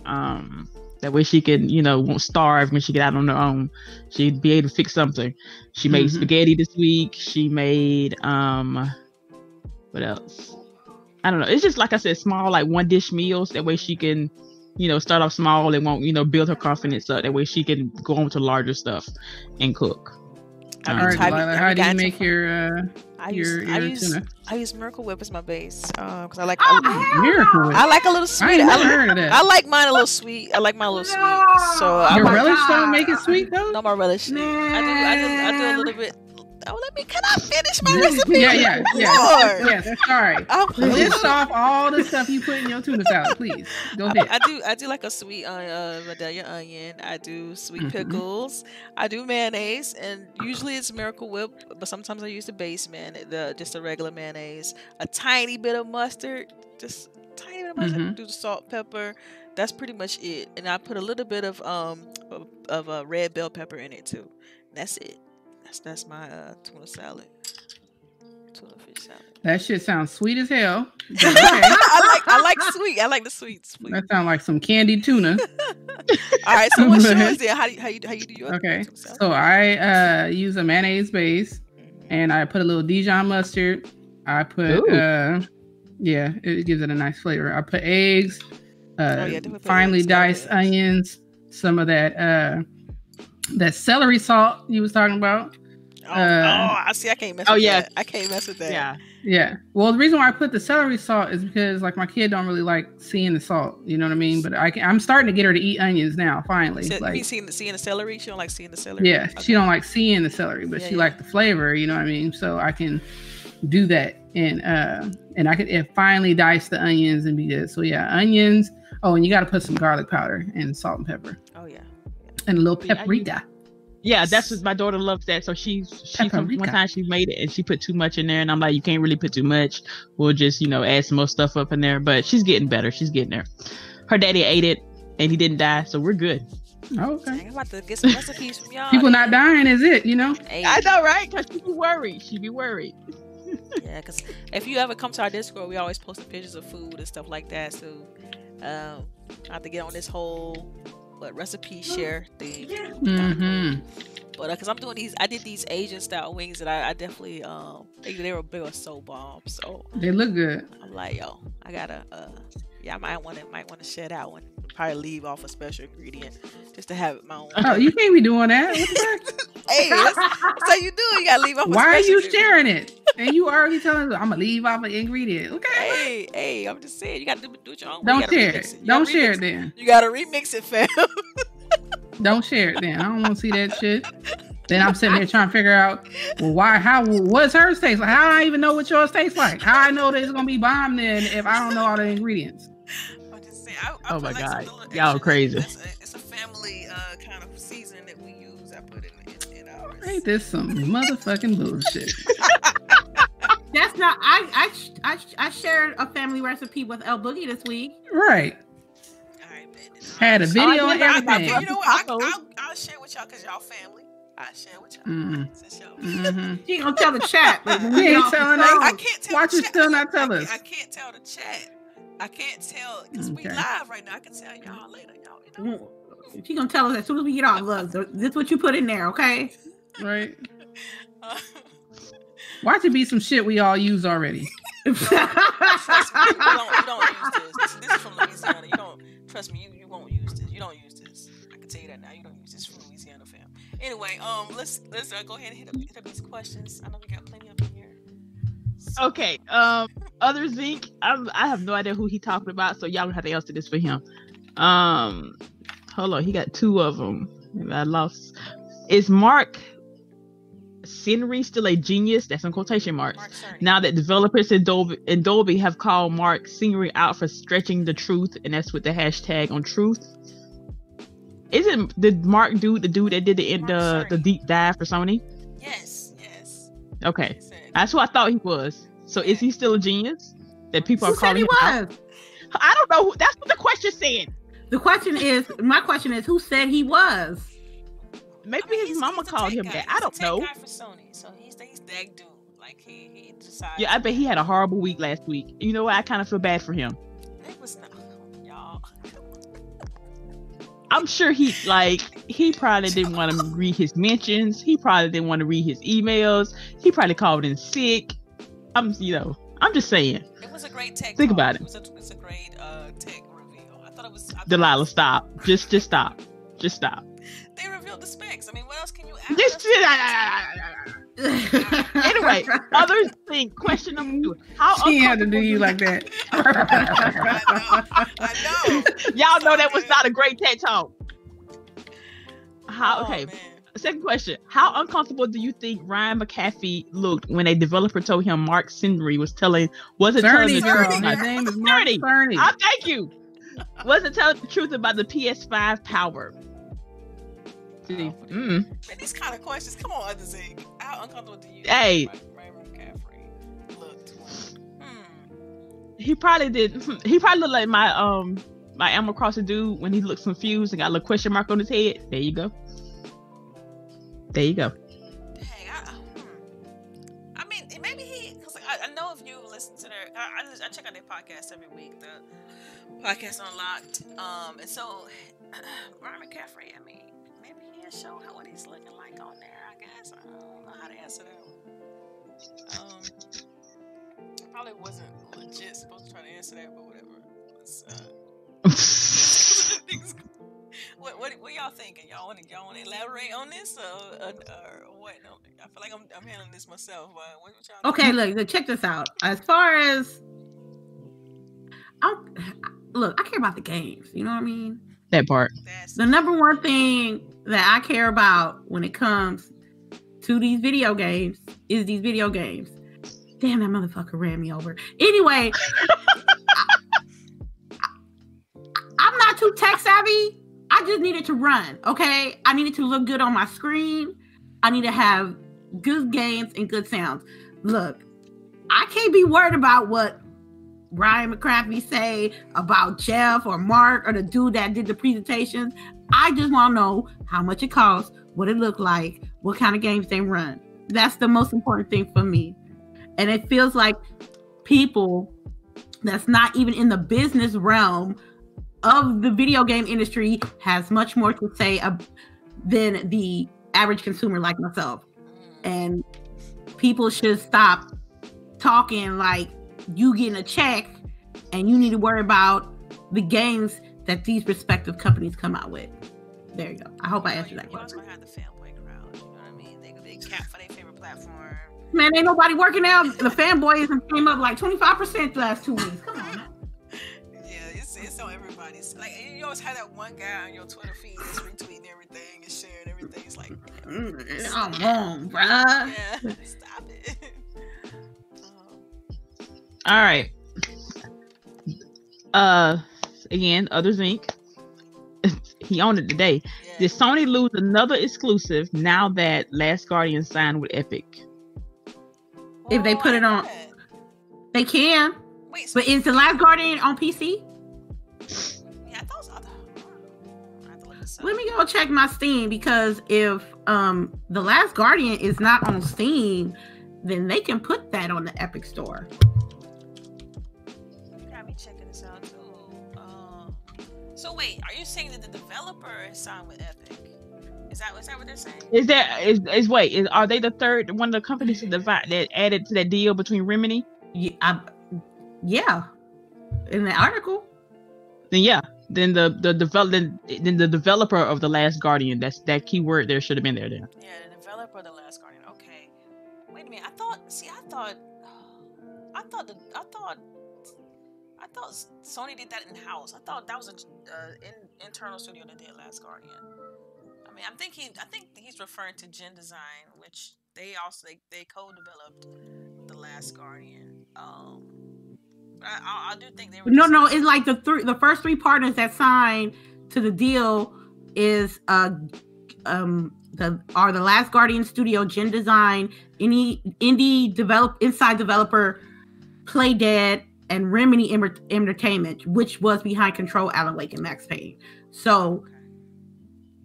Um, that way she can, you know, won't starve when she get out on her own. She'd be able to fix something. She made Mhm. spaghetti this week. She made um, what else? I don't know. It's just like I said, small like one dish meals. That way she can, you know, start off small and won't, you know, build her confidence up. That way she can go on to larger stuff and cook. I All mean, right, Have you- Delilah, have how do you make your uh I your use, I use, tuna? I use Miracle Whip as my base because I like. Oh, I, Miracle. Whip. I like a little sweet. I, never like. I like mine a little sweet. I like mine a little sweet. So I Your my like, relish God. don't make it sweet though. no more relish. I do. I do. I do a little bit. Oh, let me. Can I finish my recipe? Yeah, yeah, yeah. Lord. Yes, sorry. I'm- List off all the stuff you put in your tuna salad, please. Go ahead. I do I do like a sweet uh, uh Vidalia onion. I do sweet Mhm. pickles. I do mayonnaise, and usually it's Miracle Whip, but sometimes I use the base man, the just a regular mayonnaise. A tiny bit of mustard, just a tiny bit of mustard. Mhm. Do the salt, pepper. That's pretty much it. And I put a little bit of um of, of uh, red bell pepper in it too. That's it. That's that's my uh, tuna salad. Tuna fish salad. That shit sounds sweet as hell. okay. I like I like sweet. I like the sweet. sweet. That sounds like some candied tuna. All right. So what's yours? Then how do you, how you how you do your Okay. So I uh use a mayonnaise base and I put a little Dijon mustard. I put uh yeah, it gives it a nice flavor. I put eggs, uh Oh, yeah, finely eggs, diced onions, some of that uh that celery salt you was talking about. Oh, Uh, oh, I see. I can't mess. oh, with yeah. that. I can't mess with that. Yeah. Yeah. Well, the reason why I put the celery salt is because like my kid don't really like seeing the salt. You know what I mean? But I can, I'm starting to get her to eat onions now. Finally, So, like seeing the seeing the celery? She don't like seeing the celery. yeah, she don't like seeing the celery, but Yeah, she yeah. like the flavor. You know what I mean? So I can do that and uh and I could finally dice the onions and be good. So yeah, onions. Oh, and you got to put some garlic powder and salt and pepper. And a little Yeah, I paprika. Yeah, that's what my daughter loves that. So she she some, one time she made it and she put too much in there, and I'm like, you can't really put too much. We'll just you know add some more stuff up in there. But she's getting better. She's getting there. Her daddy ate it and he didn't die, so we're good. Oh, okay. Dang, I'm about to get some recipes from y'all. People not dying is it? You know? Hey, I know, right? Cause she be worried. She be worried. yeah, because if you ever come to our Discord, we always post pictures of food and stuff like that. So, um, I have to get on this whole what recipe share thing. Mm-hmm. But because I'm doing these, I did these Asian style wings that I, I definitely um they, they were they were so bomb. So They look good. I'm like, yo, I gotta uh yeah, I might want to might want to share that one. Probably leave off a special ingredient just to have it my own. Oh, you can't be doing that. What the heck? hey, how you do. You gotta leave off. a Why are you ingredient. sharing it? And you already telling me I'm gonna leave off an ingredient. Okay. Hey, hey, I'm just saying you gotta do, do it your own. Don't share remix it. Don't share it then. You gotta remix it, fam. Don't share it then. I don't want to see that shit. Then I'm sitting here trying to figure out, well, why, how, what's hers taste like? How do I even know what yours tastes like? How I know that it's gonna be bomb then if I don't know all the ingredients? I'm just saying. I, I Oh put, my like, God. little Y'all crazy. It's a, it's a family uh, kind of season that we use. I put in in, in ours. Ain't this some motherfucking bullshit? That's not. I I I, I shared a family recipe with El Boogie this week. Right. All right. Had a video I and did not- I, everything. you know what? I, I'll, I'll share with y'all because y'all family. I'll share with y'all. Mm. Since y'all. hmm She ain't gonna tell the chat. but We we ain't get off the telling phone- I can't tell. Watch the it chat. still not tell I, us. I can't tell the chat. I can't tell because we live right now. I can tell y'all later. Y'all, you know. She gonna tell us as soon as we get off. Look, th- this what you put in there, okay? Right. Uh, Watch it be some shit we all use already. trust me, you don't, you don't use this. this. This is from Louisiana. You don't trust me. You, you won't use this. You don't use this. I can tell you that now. You don't use this from Louisiana, fam. Anyway, um, let's let's uh, go ahead and hit up, hit up these questions. I know we got plenty of them here. So- Okay. Um. Other Zinc. I'm, I have no idea who he talking about, so y'all gonna have to answer this for him. Um. Hold on. He got two of them. I lost. Is Mark Sinry still a genius? That's in quotation marks. Mark Now that developers in Dolby, in Dolby have called Mark Singery out for stretching the truth, and that's with the hashtag on truth. Isn't the Mark dude the dude that did the Mark the, the deep dive for Sony? Yes. Okay, that's who I thought he was. So is he still a genius? That people Who are said calling he him out? was? I don't know. Who, that's what the question said. The question is, my question is, who said he was? Maybe I mean, his mama called him guy. that. He's I don't tech know. Guy for Sony, so he's he's that dude. Like he he decided. Yeah, I bet he had a horrible week last week. You know what? I kind of feel bad for him. It was not y'all. I'm sure he like he probably didn't want to read his mentions. He probably didn't want to read his emails. He probably called in sick. I'm you know I'm just saying. It was a great tech. Think talk. about it. It was a, it's a great uh, tech reveal. I thought it was. I thought Delilah, was- stop. Just just stop. Just stop. They revealed the specs. I mean, what else can you ask? Just anyway. Other thing. Question number two. How She ain't had to do you like that. I know. Y'all know that was not a great TED talk. How Oh, okay. man. Second question: How uncomfortable do you think Ryan McCaffrey looked when a developer told him Mark Sindri was telling wasn't telling Cerny, the girl. truth? His About, name is Mark Cerny. Cerny. I thank you. Wasn't telling the truth about the PS5 power. See, mm. Man, these kind of questions. Come on, other Zeke. How uncomfortable do you? Hey. think Ryan McCaffrey looked. Hmm. He probably did. He probably looked like my um my Animal Crossing dude when he looked confused and got a little question mark on his head. There you go. There you go. Dang, I, hmm. I mean, maybe he, because I, I know if you listen to their, I, I, I check out their podcast every week, the podcast Unlocked. Um, and so Ryan McCaffrey, I mean, maybe show how what he's looking like on there. I guess I don't know how to answer that. one. Um, I probably wasn't legit supposed to try to answer that, but whatever. Let's, uh, what, what what y'all thinking? Y'all want to y'all want to elaborate on this or, or, or what? No, I feel like I'm, I'm handling this myself. But what? Okay, look, look, check this out. As far as I'm, look, I care about the games. You know what I mean? That part. The number one thing that I care about when it comes to these video games is these video games. Damn, that motherfucker ran me over. Anyway, I, am not too tech savvy. I just needed to run. Okay, I needed to look good on my screen. I need to have good games and good sounds. Look, I can't be worried about what Ryan McCaffrey say about Jeff or Mark or the dude that did the presentations. I just want to know how much it costs, what it looked like, what kind of games they run. That's the most important thing for me. And it feels like people that's not even in the business realm of the video game industry has much more to say than the average consumer like myself. Mm. And people should stop talking like you getting a check and you need to worry about the games that these respective companies come out with. There you go. I hope I answered that question. have the fanboy crowd. You know what I mean? They they cap for their favorite platform. Man, ain't nobody working out. The fanboys came up like 25% the last two weeks. Come on. Yeah, it's it's on everybody's. Like you always have that one guy on your Twitter feed that's retweeting everything and sharing everything. It's like, Mm, Come on, bruh. yeah, All right. Uh, again, others Inc. he owned it today. yeah. Did Sony lose another exclusive now that Last Guardian signed with Epic? if they put it on- know. They can. Wait, so But is The Last Guardian on PC? yeah, I thought. it was- I thought- I have to look this up. Let me go check my Steam because if um The Last Guardian is not on Steam, then they can put that on the Epic Store. So wait, are you saying that the developer is signed with Epic? Is that is that what they're saying? Is that is, is wait is are they the third one of the companies that divide that added to that deal between Remedy? Yeah, I, um, yeah. In the article. Then yeah, then the the develop then, then the developer of the Last Guardian. That's that keyword there should have been there. Then Yeah, the developer of the Last Guardian. Okay. Wait a minute. I thought. See, I thought. I thought the. I thought. I thought Sony did that in house. I thought that was an uh, in, internal studio that did Last Guardian. I mean, I'm thinking. I think he's referring to genDESIGN, which they also they, they co-developed the Last Guardian. Um, I, I, I do think they were. No, no, it's like the three the first three partners that signed to the deal is uh um the are the Last Guardian Studio, genDESIGN, any indie develop inside developer, Playdead, and Remedy Entertainment, which was behind Control, Alan Wake, and Max Payne. So,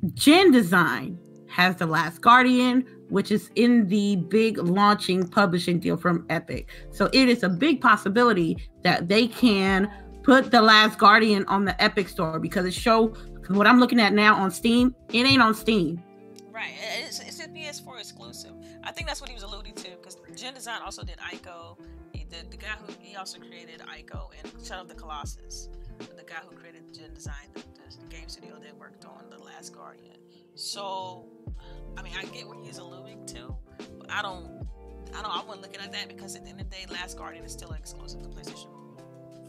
genDESIGN has the Last Guardian, which is in the big launching publishing deal from Epic. So it is a big possibility that they can put the Last Guardian on the Epic store because it show what I'm looking at now on Steam. It ain't on Steam. Right. It's, it's a PS4 exclusive. I think that's what he was alluding to because genDESIGN also did Ico. He, the, the guy who he also created Ico and Shadow of the Colossus. The guy who created genDESIGN, the, the game studio that worked on The Last Guardian. So, I mean, I get what he's alluding to, but I don't, I don't, I wasn't looking at that because at the end of the day, Last Guardian is still exclusive to PlayStation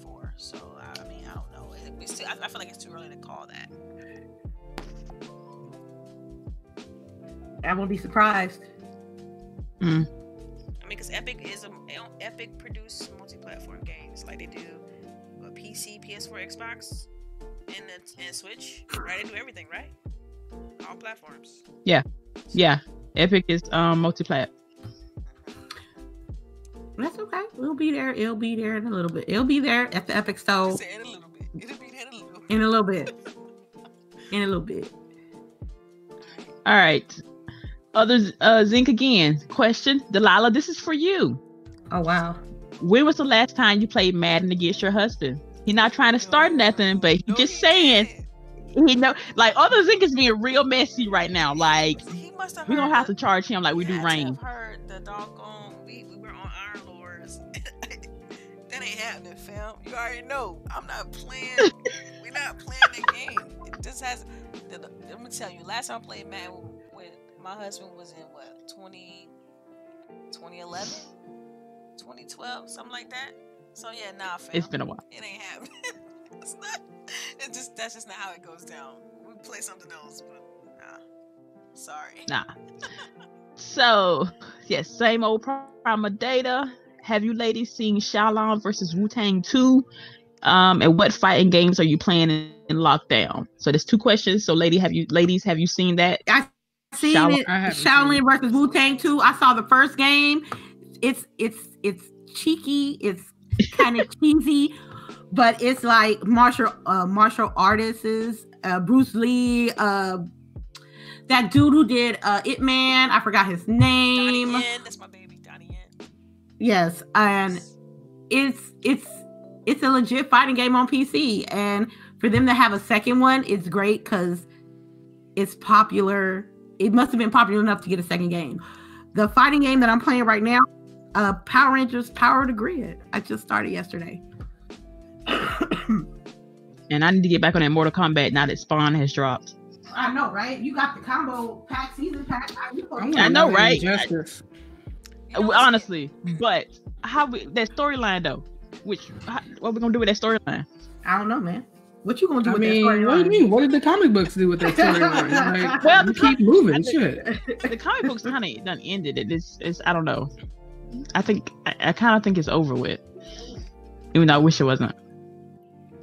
4. So, I mean, I don't know. It, we still, I, I feel like it's too early to call that. I won't be surprised. Mm. I mean, because Epic is a Epic produce multi-platform games like they do a PC, PS4, Xbox, and the, and Switch. Right? They do everything, right? All platforms. Yeah, yeah. Epic is um multi-plat. That's okay. We'll be there. It'll be there in a little bit. It'll be there at the Epic Store Just it a little bit. It'll be there in a little bit. in a little bit. In a little bit. All right. Other uh Zinc again. Question, Delilah, this is for you. Oh wow. When was the last time you played Madden against your husband? He's not trying to start nothing, but he No, just he saying didn't. he know like other Zinc is being real messy right now. Like He must have we don't have the- to charge him like we he do Rain. have heard the doggone. We, we were on Iron Lords. that ain't happening, fam. You already know. I'm not playing. we're not playing the game. It just has. The, the- let me tell you. Last time I played Madden with my husband was in what 20, 2011, 2012, something like that. So yeah, nah, fam. It's been a while. It ain't happening. it's not. It's just that's just not how it goes down. We play something else, but nah. Sorry. Nah. So, yes, same old problem of data. Have you ladies seen Shaolin versus Wu Tang 2? Um, and what fighting games are you playing in, in lockdown? So there's two questions. So, lady, have you ladies have you seen that? Seen Shaolin- it. I haven't seen Shaolin versus Wu Tang 2. I saw the first game. It's it's it's cheeky. It's kind of cheesy, but it's like martial uh martial artists. Uh, Bruce Lee. Uh, that dude who did uh Ip Man. I forgot his Donnie name. Yen, that's my baby, Donnie Yen. Yes, and it's it's it's a legit fighting game on PC, and for them to have a second one, it's great because it's popular. It must have been popular enough to get a second game. The fighting game that I'm playing right now, uh, Power Rangers Power of the Grid. I just started yesterday. And I need to get back on that Mortal Kombat now that Spawn has dropped. I know, right? You got the combo pack, season pack. You I, supposed to- know, right? Justice. You know what's- Honestly, but how we, that storyline though? Which how, what we gonna do with that storyline? I don't know, man. What you gonna do I with mean, that what do you mean? What did the comic books do with that storyline? Like, Well, you the keep moving, shit. The comic books kind of done ended. It is. It's. I don't know. I think. I, I kind of think it's over with. Even though I wish it wasn't.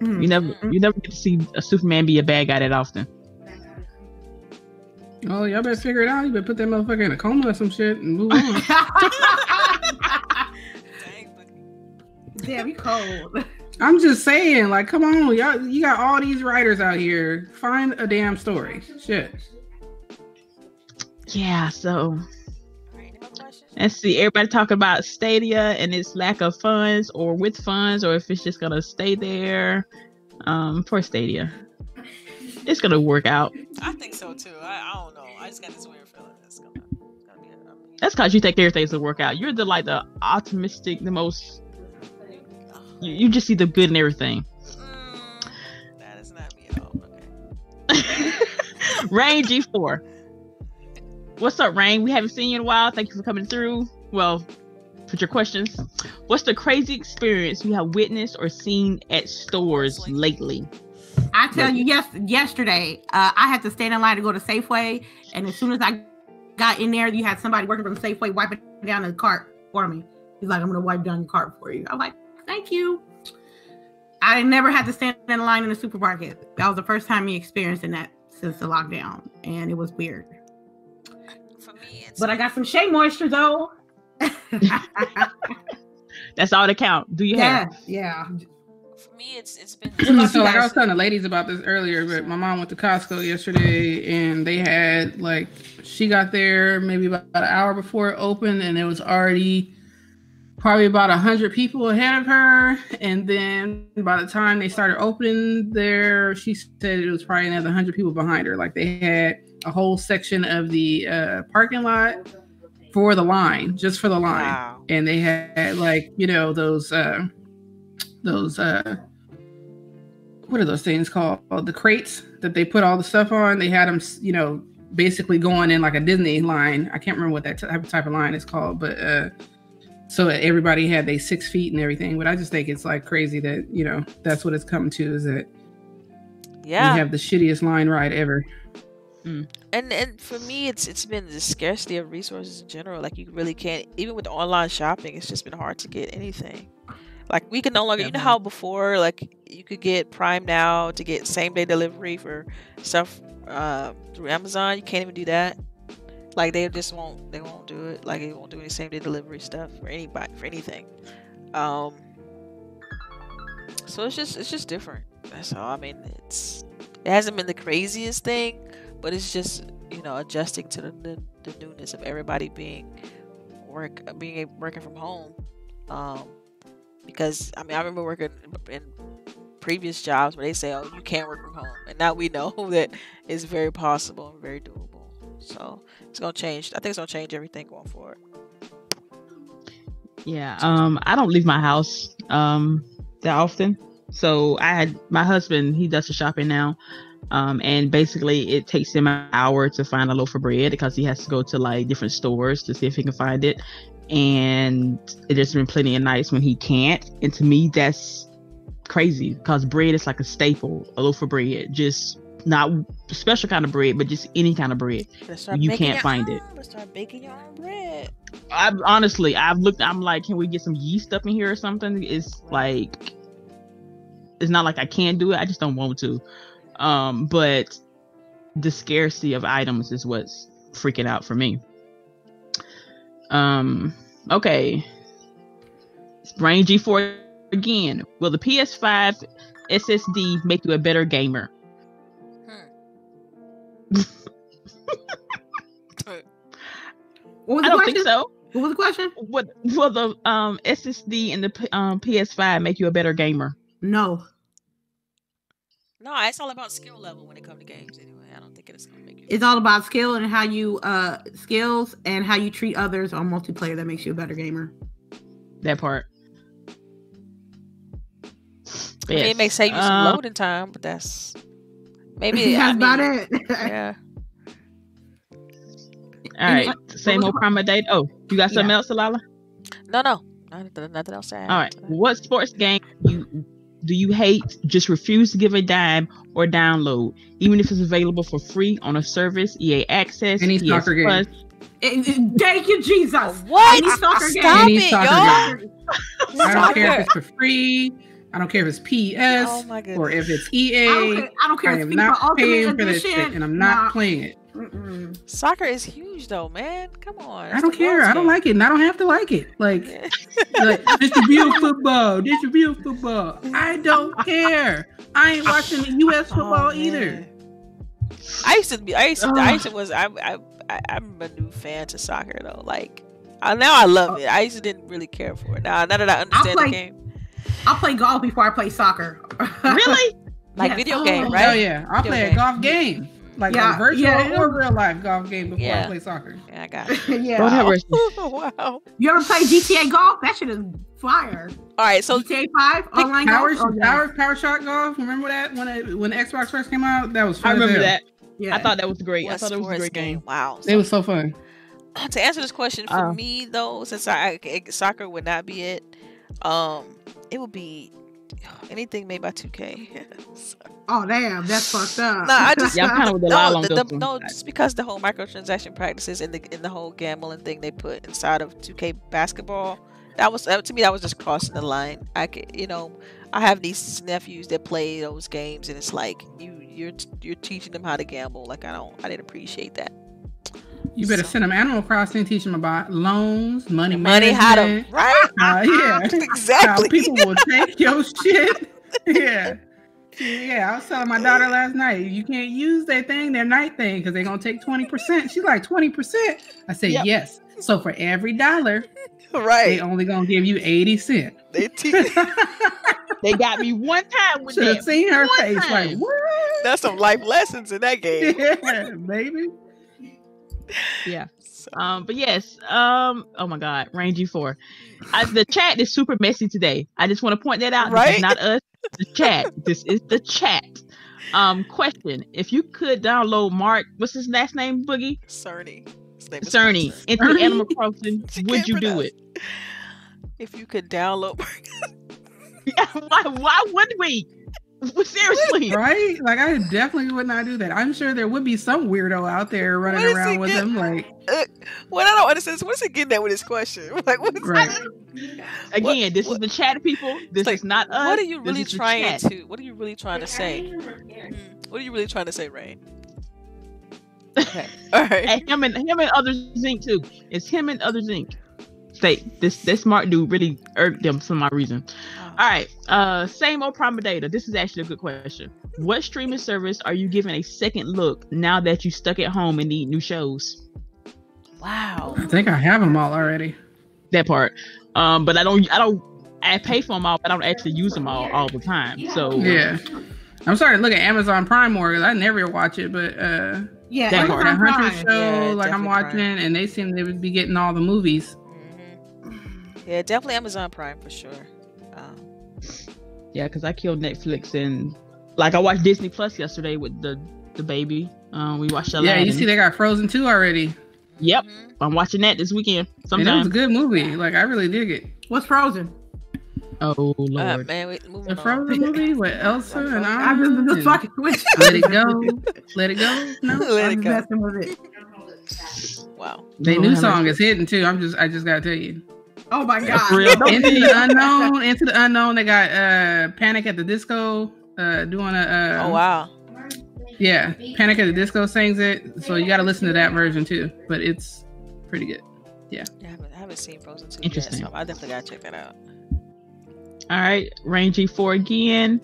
Hmm. You never. You never get to see a Superman be a bad guy that often. Oh, y'all better figure it out. You better put that motherfucker in a coma or some shit and move on. Damn, you cold. I'm just saying, like, come on, y'all. You got all these writers out here. Find a damn story. Shit. Yeah. So all right, any more questions? let's see. Everybody talking about Stadia and its lack of funds, or with funds, or if it's just gonna stay there. Um, for Stadia, it's gonna work out. I think so too. I, I don't know. I just got this weird feeling it's gonna, gonna be. A, I mean, That's because you think everything's gonna work out. You're the like the optimistic, the most. You, you just see the good in everything. mm, that is not me at all. Okay. Rain G4. What's up, Rain? We haven't seen you in a while. Thank you for coming through. Well, put your questions. What's the crazy experience you have witnessed or seen at stores lately? I tell you, yes, yesterday, uh, I had to stand in line to go to Safeway, and as soon as I got in there, you had somebody working from Safeway wiping down the cart for me. He's like, "I'm gonna wipe down your cart for you." I'm like, "Thank you." I never had to stand in line in a supermarket. That was the first time me experiencing that. since the lockdown, and it was weird. For me, it's But I got some shea moisture though. That's all that count. Do you yeah, have? yeah. for me, it's it's been. so like I was telling the ladies about this earlier, but my mom went to Costco yesterday and they had like she got there maybe about an hour before it opened and it was already probably about a hundred people ahead of her. And then by the time they started opening there, she said it was probably another hundred people behind her. Like they had a whole section of the uh, parking lot for the line, just for the line Wow. and they had like you know those uh those uh what are those things called the crates that they put all the stuff on they had them you know basically going in like a disney line i can't remember what that type, type of line is called but uh so everybody had they six feet and everything but i just think it's like crazy that you know that's what it's come to is that Yeah. we have the shittiest line ride ever. And and for me it's it's been the scarcity of resources in general. Like you really can't even with online shopping it's just been hard to get anything. Like we can no longer you know how before like you could get prime now to get same day delivery for stuff uh, through amazon? You can't even do that like they just won't they won't do it. Like they won't do any same day delivery stuff for anybody for anything. Um so it's just it's just different. That's all. I mean it's it hasn't been the craziest thing but it's just you know adjusting to the, the, the newness of everybody being work being working from home. Um because i mean i remember working in previous jobs where they say oh you can't work from home. And now we know that it's very possible and very doable so it's gonna change i think it's gonna change everything going forward Yeah. Um, I don't leave my house um that often. So I had my husband, he does the shopping now. Um, and basically it takes him an hour to find a loaf of bread because he has to go to like different stores to see if he can find it. And there's been plenty of nights when he can't. And to me, that's crazy because bread is like a staple, a loaf of bread, just not special kind of bread, but just any kind of bread. You can't find it. own. Let's start baking your own bread. I honestly, I've looked. I'm like, can we get some yeast up in here or something? It's like, it's not like I can't do it. I just don't want to. Um, but the scarcity of items is what's freaking out for me. Um, okay. Brain G4 again. Will the PS5 SSD make you a better gamer? What was I the don't question? think so. What was the question? What will the um SSD and the um PS5 make you a better gamer? No. No, it's all about skill level when it comes to games. Anyway, I don't think it's gonna make you. It's all about skill and how you uh skills and how you treat others on multiplayer that makes you a better gamer. That part. I mean, it may save you some Uh, loading time, but that's maybe That's I about mean, it. Yeah. All right, same old prima date. Oh, you got something Yeah. else, Alala? No, no, nothing, nothing else to. All right. What sports game you do you hate? Just refuse to give a dime or download, even if it's available for free on a service, EA Access, Any PS soccer game. Plus. Eh, eh, Thank you, Jesus. What? Any soccer game. Stop Any it, soccer y'all. game. I don't care if it's for free. I don't care if it's PS Oh or if it's I don't EA. care, I don't care I if am it's not Ultimate paying for this shit, and I'm not Nah. playing it. Mm-mm. Soccer is huge, though, man. Come on. I don't care. I don't like it, and I don't have to like it. Like, like this is real football. This is real football. I don't care. I ain't watching the U.S. Oh, football either. I used to be. I used to. I used to was. I. I. I I'm a new fan to soccer though. Like, I, now I love oh. it. I used to didn't really care for it. Now, now that I understand play- the game, I'll play golf before I play soccer. Really? like Yes. video Oh, game, Oh right? yeah, I'll Video play game. a golf game, like Yeah, a virtual yeah. or real life golf game before Yeah. I play soccer. Yeah, I got it. Yeah. have mercy. wow. You ever play GTA golf? That shit is fire. All right, so GTA Five online Power, golf. Oh, yeah. power, power shot golf. Remember that when it, when Xbox first came out? That was fun. I remember that. Yeah. I thought that was great. I thought it was a great game. Wow. It was so fun. to answer this question for Oh. me though, since I, I soccer would not be it, um, it would be anything made by 2K. Oh damn, that's fucked up. Nah, I just- Yeah, I'm kind of with the no, the, the- no, just because the whole microtransaction practices and the and the whole gambling thing they put inside of 2K basketball, that was uh, to me that was just crossing the line. I could, you know, I have these nephews that play those games, and it's like you you're you're teaching them how to gamble. Like I don't, I didn't appreciate that. You better So- send them Animal Crossing, teach them about loans, money, Money, how to management, right? uh, yeah, how exactly. people will take your shit. Yeah. Yeah, I was telling my daughter last night, you can't use that thing, their night thing, because they're gonna take 20%. She's like, 20%. I said, Yep. yes. So for every dollar, right, they only gonna give you 80 cents. They teach. They got me one time with Should have seen her One face like, what? That's some life lessons in that game. Yeah, baby. Yeah. So- Um, but yes, um, oh my God, Rangy Four. I, the chat is super messy today. I just want to point that out. This Right? is not us. The chat. this is the chat. Um, question: If you could download Mark, what's his last name? Boogie Cerny. His name is Cerny Cerny. into Cerny? Animal Crossing. Would you do pronounce- it? If you could download, why? Why would we? Seriously. Right? Like I definitely would not do that. I'm sure there would be some weirdo out there running What is he around with get- them, like what I don't understand is what's he getting at with his question? Like, what's right. Again, this what- is the chat, people. This like, is not us. what are you really trying to? What are you really trying to say? Mm, What are you really trying to say, Ray? Okay. All right. And him and him and other zinc too. It's him and other zinc. Say this this smart dude really irked them for my reason. All right. Uh same old problem data. This is actually a good question. What streaming service are you giving a second look now that you stuck at home and need new shows? Wow. I think I have them all already. That part. Um, but I don't I don't I pay for them all, but I don't actually use them all all the time. So Yeah. I'm starting to look at Amazon Prime more because I never watch it, but uh Yeah, That like part. the Amazon Hunter Prime. show, Yeah, like I'm watching, Prime. and they seem they would be getting all the movies. hmm Yeah, definitely Amazon Prime for sure. Yeah, because I killed Netflix and like I watched Disney Plus yesterday with the the baby. Um, we watched Yeah, you see they got Frozen 2 already. Yep, mhm. I'm watching that this weekend. And that was a good movie. Like I really dig it. What's Frozen? Oh Uh, lord. man, wait, moving The on. Frozen movie with Elsa and Frozen. I'm just, Anna. just fucking with you. Let it go. Let it go. No. Let I'm it go. with it. Wow. Their Lord new song is hitting too. I'm just I just gotta tell you. Oh my god. for real. Into the unknown, into the unknown. They got uh Panic at the Disco, uh doing a uh Oh wow. yeah, Panic at the Disco sings it. So you gotta listen to that version too. But it's pretty good. Yeah, I haven't, I haven't seen Frozen 2 Interesting. yet, so I definitely gotta check that out. All right, Rangy four again.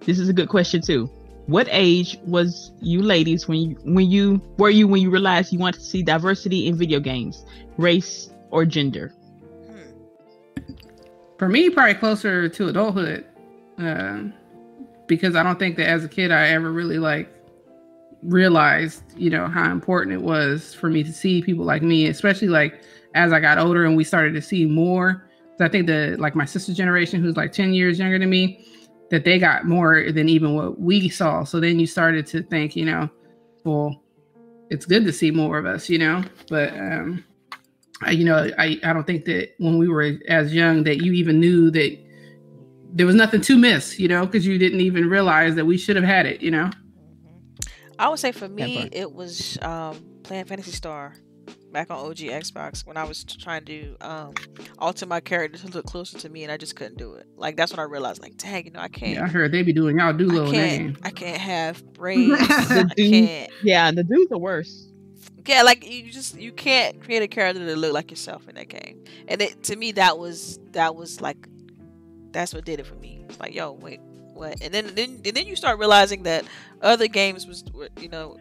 This is a good question too. What age was you ladies when you when you were you when you realized you wanted to see diversity in video games, race or gender? For me, probably closer to adulthood. Um because I don't think that as a kid I ever really like realized, you know, how important it was for me to see people like me, especially like as I got older and we started to see more. So I think that like my sister generation, who's like 10 years younger than me, that they got more than even what we saw. So then you started to think, you know, well, it's good to see more of us, you know, but um you know, I, I don't think that when we were as young that you even knew that there was nothing to miss, you know, because you didn't even realize that we should have had it, you know. I would say for me, it was um, playing Phantasy Star back on OG Xbox when I was trying to um, alter my character to look closer to me, and I just couldn't do it. Like that's when I realized, like, dang, you know, I can't. Yeah, I heard they be doing y'all do I can't. name. I can't have braids. I dude- can't. Yeah, the dudes are worse. Yeah, like you just you can't create a character that look like yourself in that game. And it, to me, that was that was like that's what did it for me. It's like, yo, wait, what? And then then and then you start realizing that other games was you know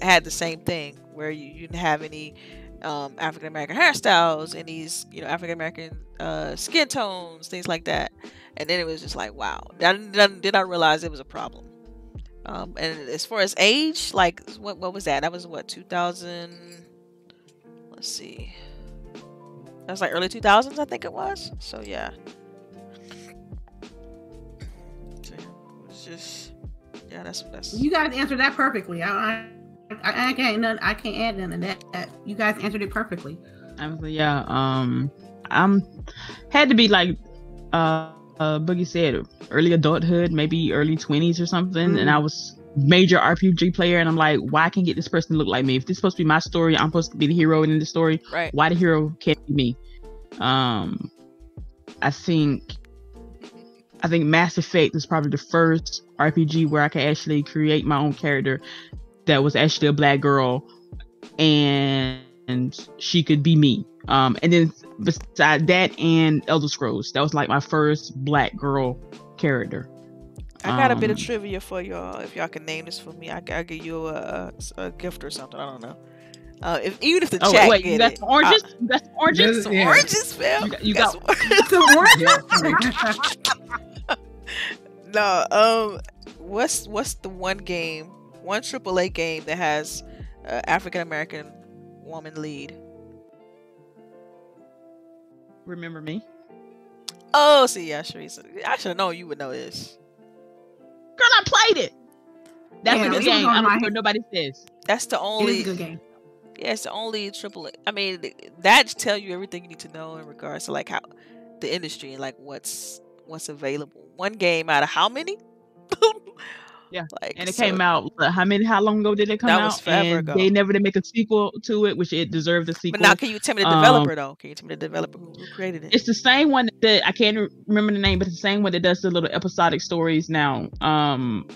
had the same thing where you, you didn't have any um, African American hairstyles and these you know African American uh, skin tones, things like that. And then it was just like, wow. Then then I realize it was a problem. Um, and as far as age, like what what was that? That was what 2000. Let's see. That was like early 2000s, I think it was. So yeah. So, yeah, just yeah. That's that's. You guys answered that perfectly. I, I, I can't none, I can't add none of that. that. You guys answered it perfectly. I was like, yeah, um, I'm had to be like, uh, uh, Boogie said, early adulthood, maybe early twenties or something, and I was major RPG player, and I'm like, why can't get this person to look like me? If this is supposed to be my story, I'm supposed to be the hero in the story. right. Why the hero can't be me? Um, I think I think Mass Effect is probably the first RPG where I could actually create my own character that was actually a black girl and, and she could be me. Um, and then beside that and Elder Scrolls, that was like my first black girl character. I got a bit of Um, trivia for y'all. If y'all can name this for me, I will give you a, a, a gift or something. I don't know. Uh, if even if the Oh chat wait, get you got it, oranges? you got some oranges? Just- some Yeah. oranges, fam. You got- you Got got- some- Some oranges? no, um, what's what's the one game, one AAA game that has uh, African American woman lead? Remember me? Oh, see, yeah, Sharice. I should have known you would know this. Girl, I played it. That's Yeah, a good game. I'm my- sure nobody says. That's the only. is a good game. Yeah, it's the only triple. I mean, that tell you everything you need to know in regards to like how the industry and like what's what's available. One game out of how many? Yeah, like And it so- came out. How many? How long ago did it come That out? was forever and ago. they never did make a sequel to it, which it deserved a sequel. But now, can you tell me the Um, developer though? Can you tell me the developer who, created it? It's the same one that I can't remember the name, but it's the same one that does the little episodic stories now. Um,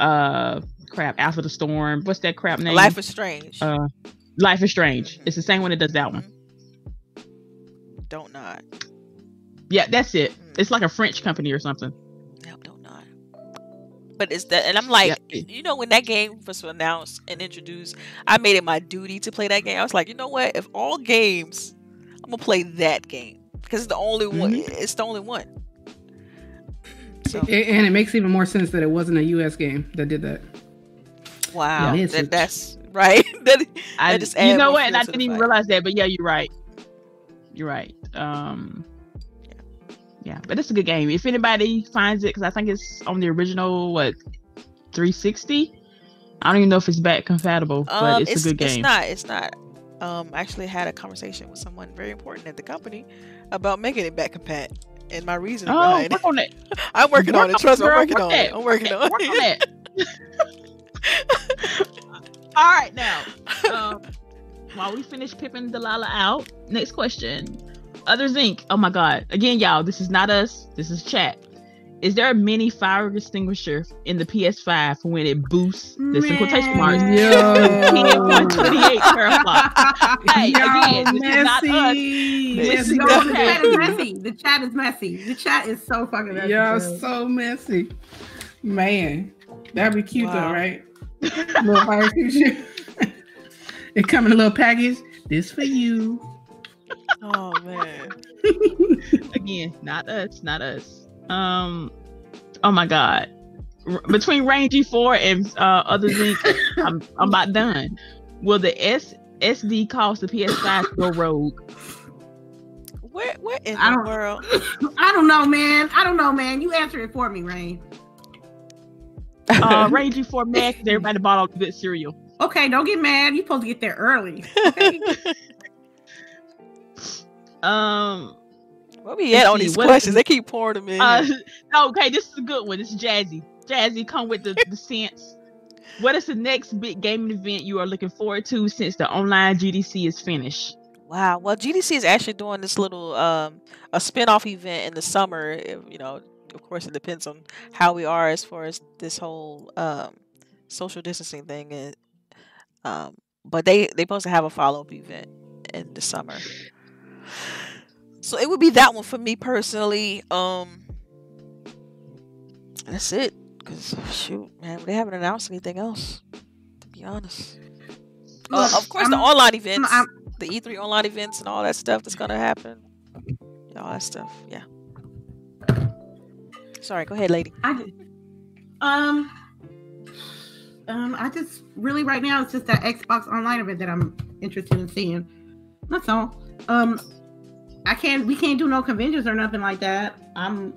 uh, crap, After the Storm. What's that crap name? Life is Strange. uh, Life is Strange. Mhm. It's the same one that does that one. Dontnod. Yeah, that's it. Mm. It's like a French company or something. No, don't nod. But it's that, and I'm like, Yeah. you know, when that game was announced and introduced, I made it my duty to play that game. I was like, you know what? If all games, I'm gonna play that game because it's the only one. Mm-hmm. It's the only one. So A- and it makes even more sense that it wasn't a U.S. game that did that. wow, Yeah, that, that's right. That- I just you know what? And I didn't even fire. realize that, but yeah, you're right. You're right. Um, yeah, but it's a good game. If anybody finds it, because I think it's on the original what 360. I don't even know if it's back compatible, but um, it's, a good game. It's not. It's not. Um, I actually had a conversation with someone very important at the company about making it back compat and my reason oh, behind it. work on it. I'm working Work on it. Trust me, I'm working work on that. it. I'm working on Work on it. that. All right, now, um, while we finish pipping Delilah out, next question. Other Zinc. Oh my God. Again, y'all, this is not us. This is chat. Is there a mini fire extinguisher in the PS5 when it boosts? This in quotation marks. Man. Yo. 10.28 teraflops. Hey, again, this is not us. messy. This is not- the chat is messy. The chat is messy. The chat is so fucking messy. Yo, bro. so messy. Man, that'd be cute Wow. though, right? little fire extinguisher. it come in a little package. This for you. Oh man. Again, not us, not us. Um, oh my god. R- between Range G4 and uh, other Zinc, I'm, I'm about done. Will the S SD cause the PS5 to go rogue? Where where in I the world? I don't know, man. I don't know, man. You answer it for me, Rain. Uh, Range G4 Max, everybody bought all the good cereal. Okay, don't get mad. You're supposed to get there early. Okay? Um, Where we at on see, these what- questions? They keep pouring them in. uh, okay, this is a good one. It's Jazzy. Jazzy, come with the, the sense. What is the next big gaming event you are looking forward to since the online GDC is finished? Wow. Well, GDC is actually doing this little um a spin-off event in the summer. If, you know, of course, it depends on how we are as far as this whole um social distancing thing. And um, but they they supposed to have a follow-up event in the summer. So it would be that one for me personally. Um, that's it. Cause shoot, man, they haven't announced anything else. To be honest. Uh, of course, the I'm- online events, I'm- the E3 online events, and all that stuff that's gonna happen. All that stuff, yeah. Sorry, go ahead, lady. I just, um, um, I just really right now it's just that Xbox Online event that I'm interested in seeing. That's all. Um, I can't. We can't do no conventions or nothing like that. I'm.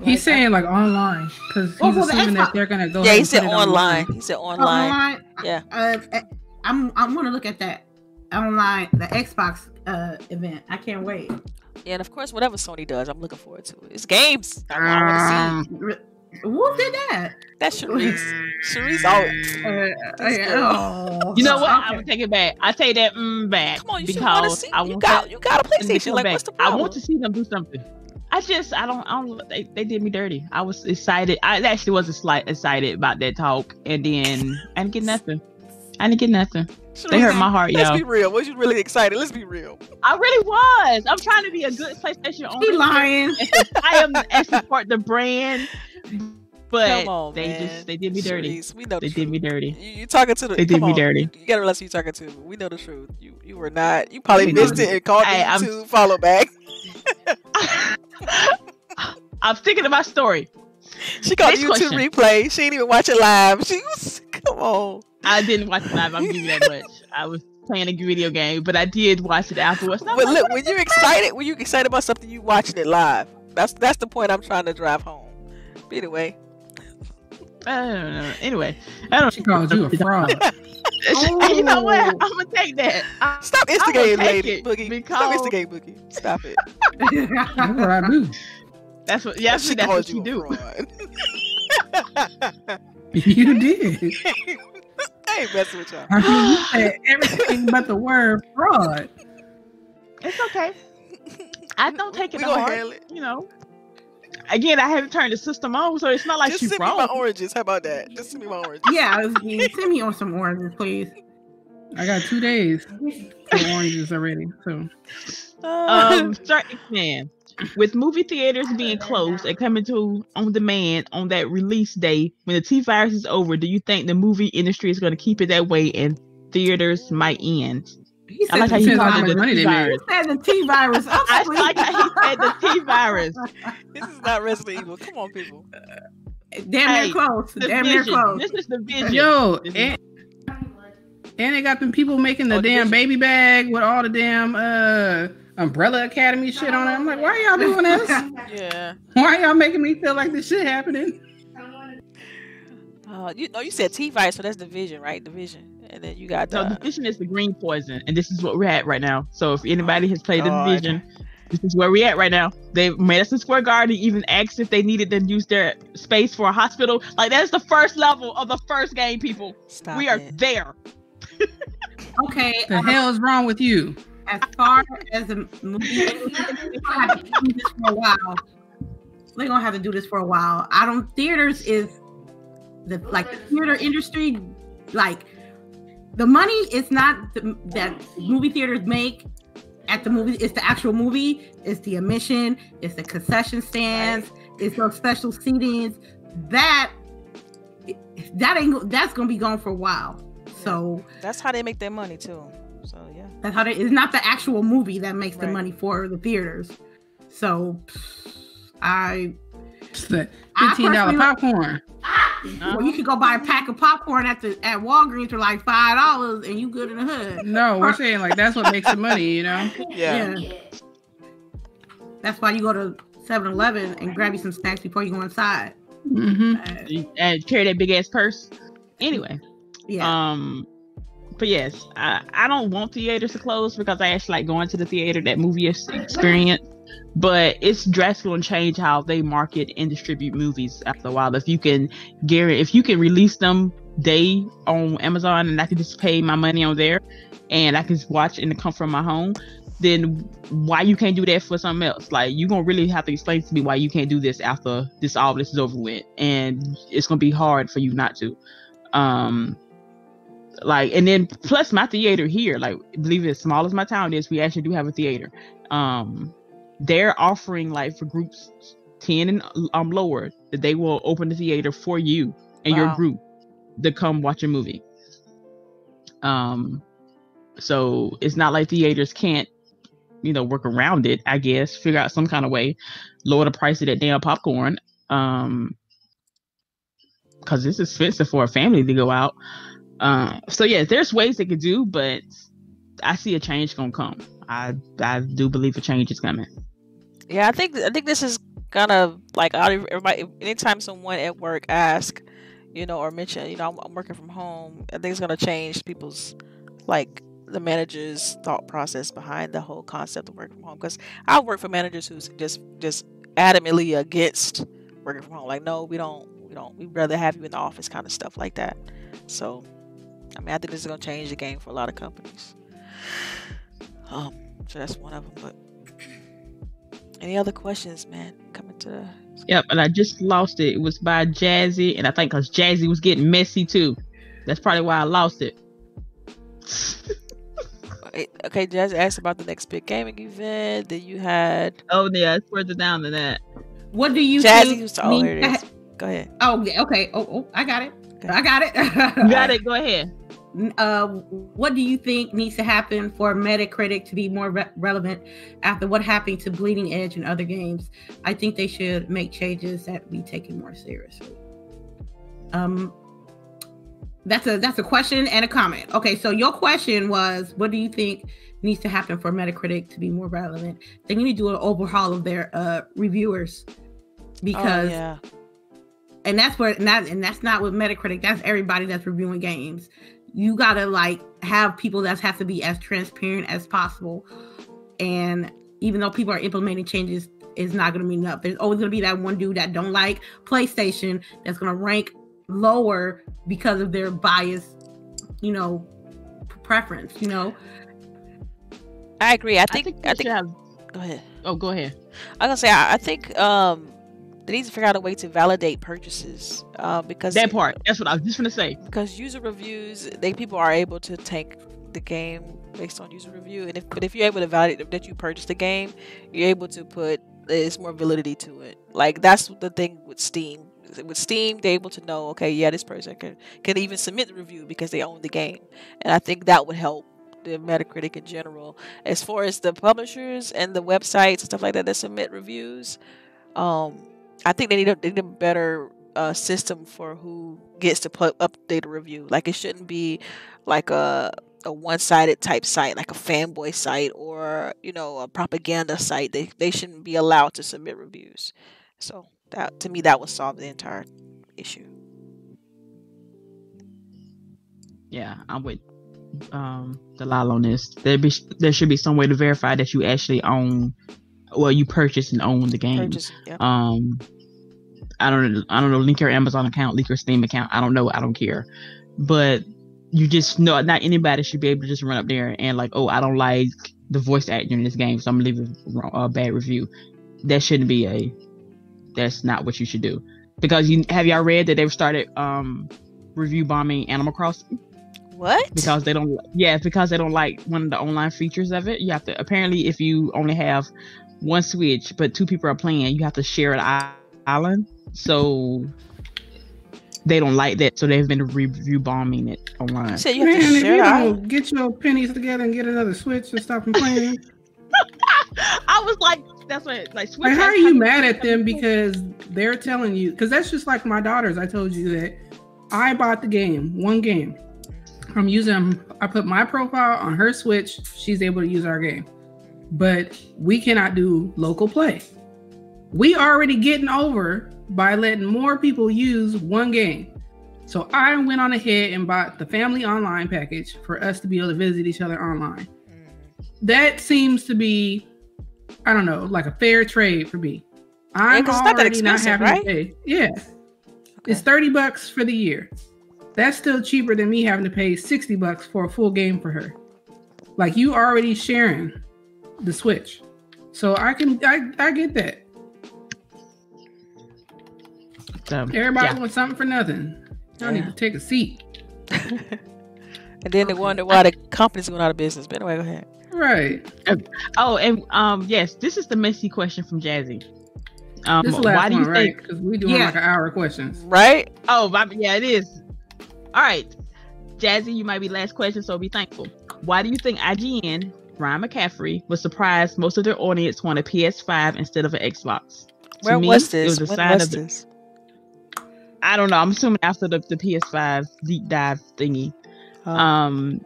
He's like, saying like online because he's Oh, well, assuming Xbox- that they're gonna go. yeah, he said put it online. He said uh, online. online. Yeah. Uh, uh, I'm. I'm gonna look at that online, the Xbox uh event. I can't wait. Yeah, and of course, whatever Sony does, I'm looking forward to it. It's games. I, I want to see Re- Who did that? That's Sharice. Sharice out. Uh, This girl. oh, You know what? okay. I'm gonna take it back. I take that mm, back Come on, you should want to because see. I You got that- you got a PlayStation. Like, back. what's the problem? I want to see them do something. I just I don't I don't they, they did me dirty. I was excited. I actually was a slight excited about that talk, and then I didn't get nothing. I didn't get nothing. They hurt my heart, Let's y'all. be real. Was you really excited? Let's be real. I really was. I'm trying to be a good PlayStation owner. She lying. I am and support the brand, but Come on, they man. just they did me dirty. We know the They did me dirty. You, you talking to the? They did me on. dirty. You, you gotta realize who you talking to. We know the truth. You you were not. You probably We missed it and called Hey, me to follow back. I'm sticking to my story. She called Next you to question. replay. She didn't even watch it live. She was come on. I didn't watch it live. I'm giving you that much. I was playing a video game, but I did watch it afterwards. And I was But like, look, when you're excited, when you're excited about something, you watching it live. That's that's the point I'm trying to drive home. But anyway, I don't know. Anyway, I don't. Think she called you a fraud. you know what? Oh. I'm gonna take that. I, stop instigating, lady it Boogie. Stop instigating, Boogie. Stop it. That's what I do. that's what. Yeah, she that's what you a do. fraud. You did. I ain't messing with y'all. I mean, you said everything but the word fraud. It's okay. I don't take it We to heart. it. You know. Again, I haven't turned the system on, so it's not like Just she's send me my oranges. How about that? Just send me my oranges. yeah, I was, send me on some oranges, please. I got two days for oranges already. So um, certain fan. With movie theaters being closed and coming to on demand on that release day, when the T virus is over, do you think the movie industry is going to keep it that way and theaters might end? He I like how the you Depends how called much it the money T they made. virus. He said the T virus. I'm like how he said the T virus. this is not Resident Evil. Come on, people. Damn Hey, near close. Damn near vision. close. This is the vision. yo, and, and they got them people making the Oh, damn vision. baby bag with all the damn uh Umbrella Academy shit on it. I'm like, why are y'all doing this? Yeah. Why are y'all making me feel like this shit happening? Uh, you know, you said T virus, so that's division, right? Division, and then you got So uh, the Division is the green poison, and this is what we're at right now. So if anybody has played God. the division, this is where we're at right now. They Madison Square Garden even asked if they needed to use their space for a hospital. Like that's the first level of the first game, people. Stop we are it. there. Okay, The um, hell is wrong with you? as far as the movie, they're gonna have to do this for a while. They're gonna have to do this for a while. I don't. Theaters is the like the theater industry, like the money is not the, that movie theaters make at the movie. It's the actual movie. It's the admission. It's the concession stands. It's those special seatings. That that ain't go- that's gonna be gone for a while. So That's how they make their money too. So yeah. that's how they, it's not the actual movie that makes the money for the theaters. So I, It's the fifteen dollar personally- popcorn. well, you could go buy a pack of popcorn at the at Walgreens for like five dollars, and you good in the hood. No, we're saying like that's what makes the money, you know. Yeah. That's why you go to 7-Eleven and grab you some snacks before you go inside. hmm Uh, And carry that big ass purse. Anyway, yeah, um, but yes, I, I don't want theaters to close because I actually like going to the theater, that movie experience. But it's drastically going to change how they market and distribute movies after a while. If you can guarantee, if you can release them day on Amazon and I can just pay my money on there and I can just watch in the comfort of my home, then why you can't do that for something else? Like you're gonna really have to explain to me why you can't do this after this all this is over with, and it's gonna be hard for you not to. Um, like and then plus my theater here, like believe it, as small as my town is, we actually do have a theater. Um, they're offering like for groups ten and um lower that they will open the theater for you and your group to come watch a movie. Um, so it's not like theaters can't, you know, work around it. I guess figure out some kind of way, lower the price of that damn popcorn. Um, because it's expensive for a family to go out. Um, so yeah, there's ways they could do, but I see a change gonna come. I I do believe a change is coming. Yeah, I think I think this is gonna like everybody. Anytime someone at work ask, you know, or mention, you know, I'm, I'm working from home. I think it's gonna change people's like the managers' thought process behind the whole concept of working from home. Because I work for managers who's just just adamantly against working from home. Like, no, we don't, we don't. We'd rather have you in the office, kind of stuff like that. So, I mean, I think this is gonna change the game for a lot of companies. Um, so that's one of them, but. Any other questions, man? Coming to the Yep, and I just lost it. It was by Jazzy, and I think because Jazzy was getting messy too. That's probably why I lost it. Okay, Jazz asked about the next big gaming event. Then you had oh yeah, it's further down than that. What do you Jazzy. think? Who's oh, needs here to is. ha- Go ahead. oh, yeah, okay. Oh, oh, I got it. Okay. I got it. Got it. Go ahead. Uh, what do you think needs to happen for Metacritic to be more re- relevant after what happened to Bleeding Edge and other games? I think they should make changes that be taken more seriously. Um, that's a that's a question and a comment. Okay, so your question was, what do you think needs to happen for Metacritic to be more relevant? They need to do an overhaul of their uh, reviewers because oh, yeah. and that's where not and that's not with Metacritic. That's everybody that's reviewing games. You gotta like have people that have to be as transparent as possible. And even though people are implementing changes, it's not gonna be enough. There's always gonna be that one dude that don't like PlayStation that's gonna rank lower because of their bias, you know, preference. You know, I agree. I I think. think I think. have. go ahead. Oh, go ahead. I was gonna say. I, I think. Um, they need to figure out a way to validate purchases. Uh, because That part. That's what I was just gonna say. because user reviews, they people are able to take the game based on user review, and if but if you're able to validate that you purchased the game, you're able to put there's more validity to it. Like that's the thing with Steam. With Steam, they're able to know, okay, yeah, this person can can even submit the review because they own the game, and I think that would help the Metacritic in general. As far as the publishers and the websites and stuff like that that submit reviews, um, I think they need a, they need a better uh, system for who gets to put update a review. Like it shouldn't be like a a one sided type site, like a fanboy site or you know a propaganda site. They they shouldn't be allowed to submit reviews. So that to me that would solve the entire issue. Yeah, I'm with um Dalal on this. There be there should be some way to verify that you actually own, well, you purchase and own the game. Purchase. Um, I don't know. I don't know. Link your Amazon account, link your Steam account. I don't know. I don't care. But you just know not anybody should be able to just run up there and like, oh, I don't like the voice actor in this game, so I'm gonna leave a, a bad review. That shouldn't be a. That's not what you should do. Because you have y'all read that they've started um review bombing Animal Crossing What? because they don't yeah because they don't like one of the online features of it you have to apparently if you only have one switch but two people are playing you have to share an island so they don't like that so they've been review bombing it online you said you have Man, to if share you don't get your pennies together and get another switch and stop complaining, i was like that's what like switch like how are you mad at them because they're telling you? Because that's just like my daughters. I told you that I bought the game, one game. I'm using. I put my profile on her Switch. She's able to use our game, but we cannot do local play. We already getting over by letting more people use one game. So I went on ahead and bought the family online package for us to be able to visit each other online. Mm. That seems to be, I don't know, like a fair trade for me. I'm 'cause it's not that already not expensive, having right? to pay. Yeah, Okay. it's 30 bucks for the year. That's still cheaper than me having to pay 60 bucks for a full game for her. Like you already sharing the Switch. So I can I, I get that. so, Everybody yeah. wants something for nothing. I need Yeah. to take a seat. and then they wonder why the company's going out of business. But anyway, go ahead. Right. oh and um yes this is the messy question from jazzy um This is why do you one, think right? Because we doing Yeah. like an hour of questions. Right? Oh, my, yeah, it is. All right, Jazzy, you might be last question, so be thankful. Why do you think IGN, Ryan McCaffrey, was surprised most of their audience wanted PS5 instead of an Xbox? To Where me, was it this? was a when sign was of the- this? I don't know. I'm assuming after the, the PS5 deep dive thingy. Um, Um,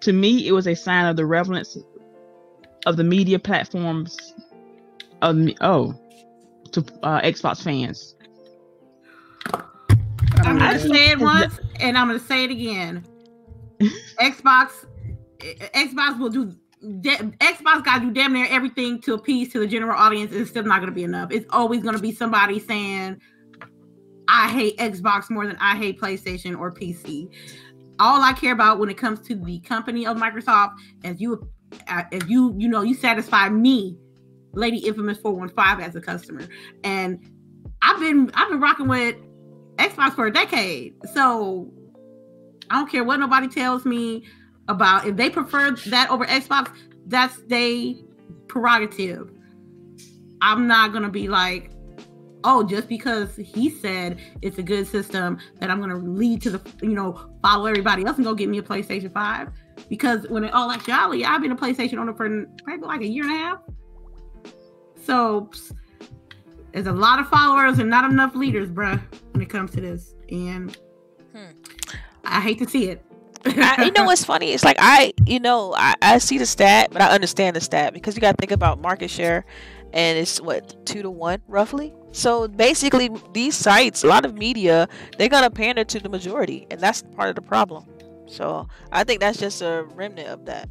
to me, it was a sign of the relevance of the media platforms. Of oh, to uh, Xbox fans. I don't I'm gonna say it once and I'm gonna say it again. Xbox, Xbox will do. Da- Xbox got to do damn near everything to appease to the general audience. It's still not gonna be enough. It's always gonna be somebody saying, "I hate Xbox more than I hate PlayStation or PC." All I care about when it comes to the company of Microsoft, as you, if you, you know, you satisfy me Lady Infamous 415 as a customer. And I've been I've been rocking with Xbox for a decade. So I don't care what nobody tells me about if they prefer that over Xbox, that's their prerogative. I'm not gonna be like, oh, just because he said it's a good system that I'm gonna lead to the you know follow everybody else and go get me a PlayStation Five. Because when it all actuality, I've been a PlayStation owner for probably like a year and a half. So there's a lot of followers and not enough leaders, bruh, when it comes to this. And hmm. I hate to see it. I, you know what's funny? It's like I, you know, I, I see the stat, but I understand the stat because you got to think about market share, and it's what two to one roughly. So basically, these sites, a lot of media, they're gonna pander to the majority, and that's part of the problem. So I think that's just a remnant of that.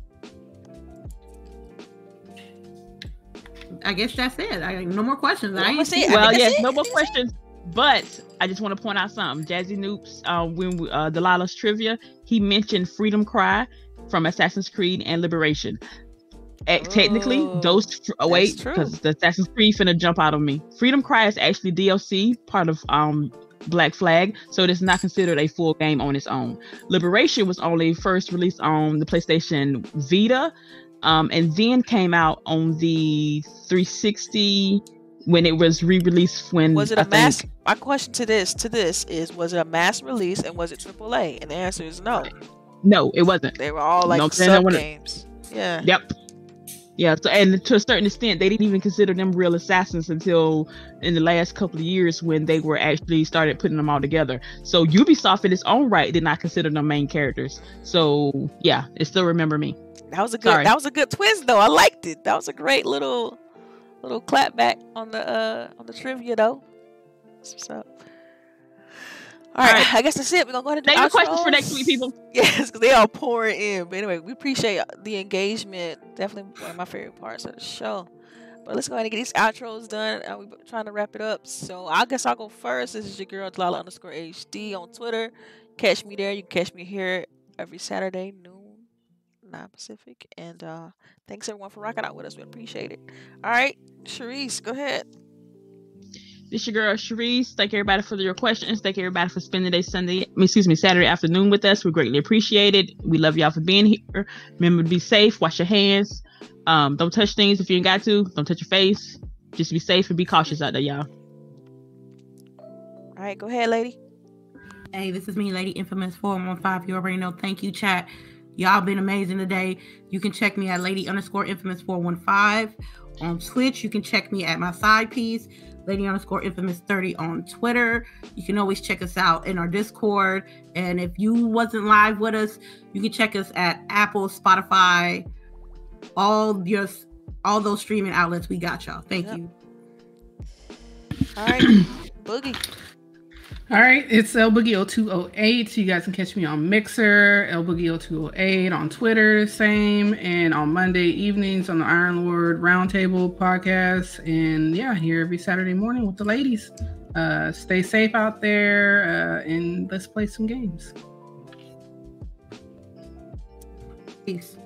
I guess that's it. I no more questions. I see. Well, yes, no more questions. But I just want to point out something. Jazzy Noops, uh, when we, uh, Delilah's trivia, he mentioned Freedom Cry from Assassin's Creed and Liberation. oh, technically, those oh, wait because the Assassin's Creed finna jump out of me. Freedom Cry is actually DLC, part of um Black Flag, so it is not considered a full game on its own. Liberation was only first released on the PlayStation Vita, um, and then came out on the 360 when it was re-released. When was it a I mass? Think, my question to this to this is: Was it a mass release and was it AAA? And the answer is no. No, it wasn't. They were all like no, sub games. Yeah. Yep. Yeah, so and to a certain extent, they didn't even consider them real assassins until in the last couple of years when they were actually started putting them all together. So Ubisoft, in its own right, did not consider them main characters. So yeah, it still remember me. That was a good. Sorry. That was a good twist, though. I liked it. That was a great little, little clap back on the uh on the trivia, though. up. All right, All right, I guess that's it. We're gonna go ahead and do Name questions for next week, people. Yes, because they are pouring in. But anyway, we appreciate the engagement. Definitely one of my favorite parts of the show. But let's go ahead and get these outros done. And we're trying to wrap it up. So I guess I'll go first. This is your girl Delilah underscore HD on Twitter. Catch me there. You can catch me here every Saturday noon 9 Pacific. And uh, thanks everyone for rocking out with us. We appreciate it. All right, Sharice, go ahead. This your girl Sharice. Thank everybody for your questions. Thank everybody for spending the day Sunday, excuse me, Saturday afternoon with us. We greatly appreciate it. We love y'all for being here. Remember to be safe. Wash your hands. Um, don't touch things if you ain't got to. Don't touch your face. Just be safe and be cautious out there, y'all. All right, go ahead, lady. Hey, this is me, Lady Infamous 415. You already know. Thank you, chat. Y'all been amazing today. You can check me at lady underscore infamous 415 on Twitch. You can check me at my side piece, lady underscore infamous 30 on Twitter. You can always check us out in our Discord. And if you wasn't live with us, you can check us at Apple, Spotify, all your all those streaming outlets. We got y'all. Thank yep. you. All right, Boogie. All right, it's El Boogie 0208. You guys can catch me on Mixer, El Boogie 0208 on Twitter, same, and on Monday evenings on the Iron Lord Roundtable podcast. And yeah, here every Saturday morning with the ladies. Uh, stay safe out there uh, and let's play some games. Peace.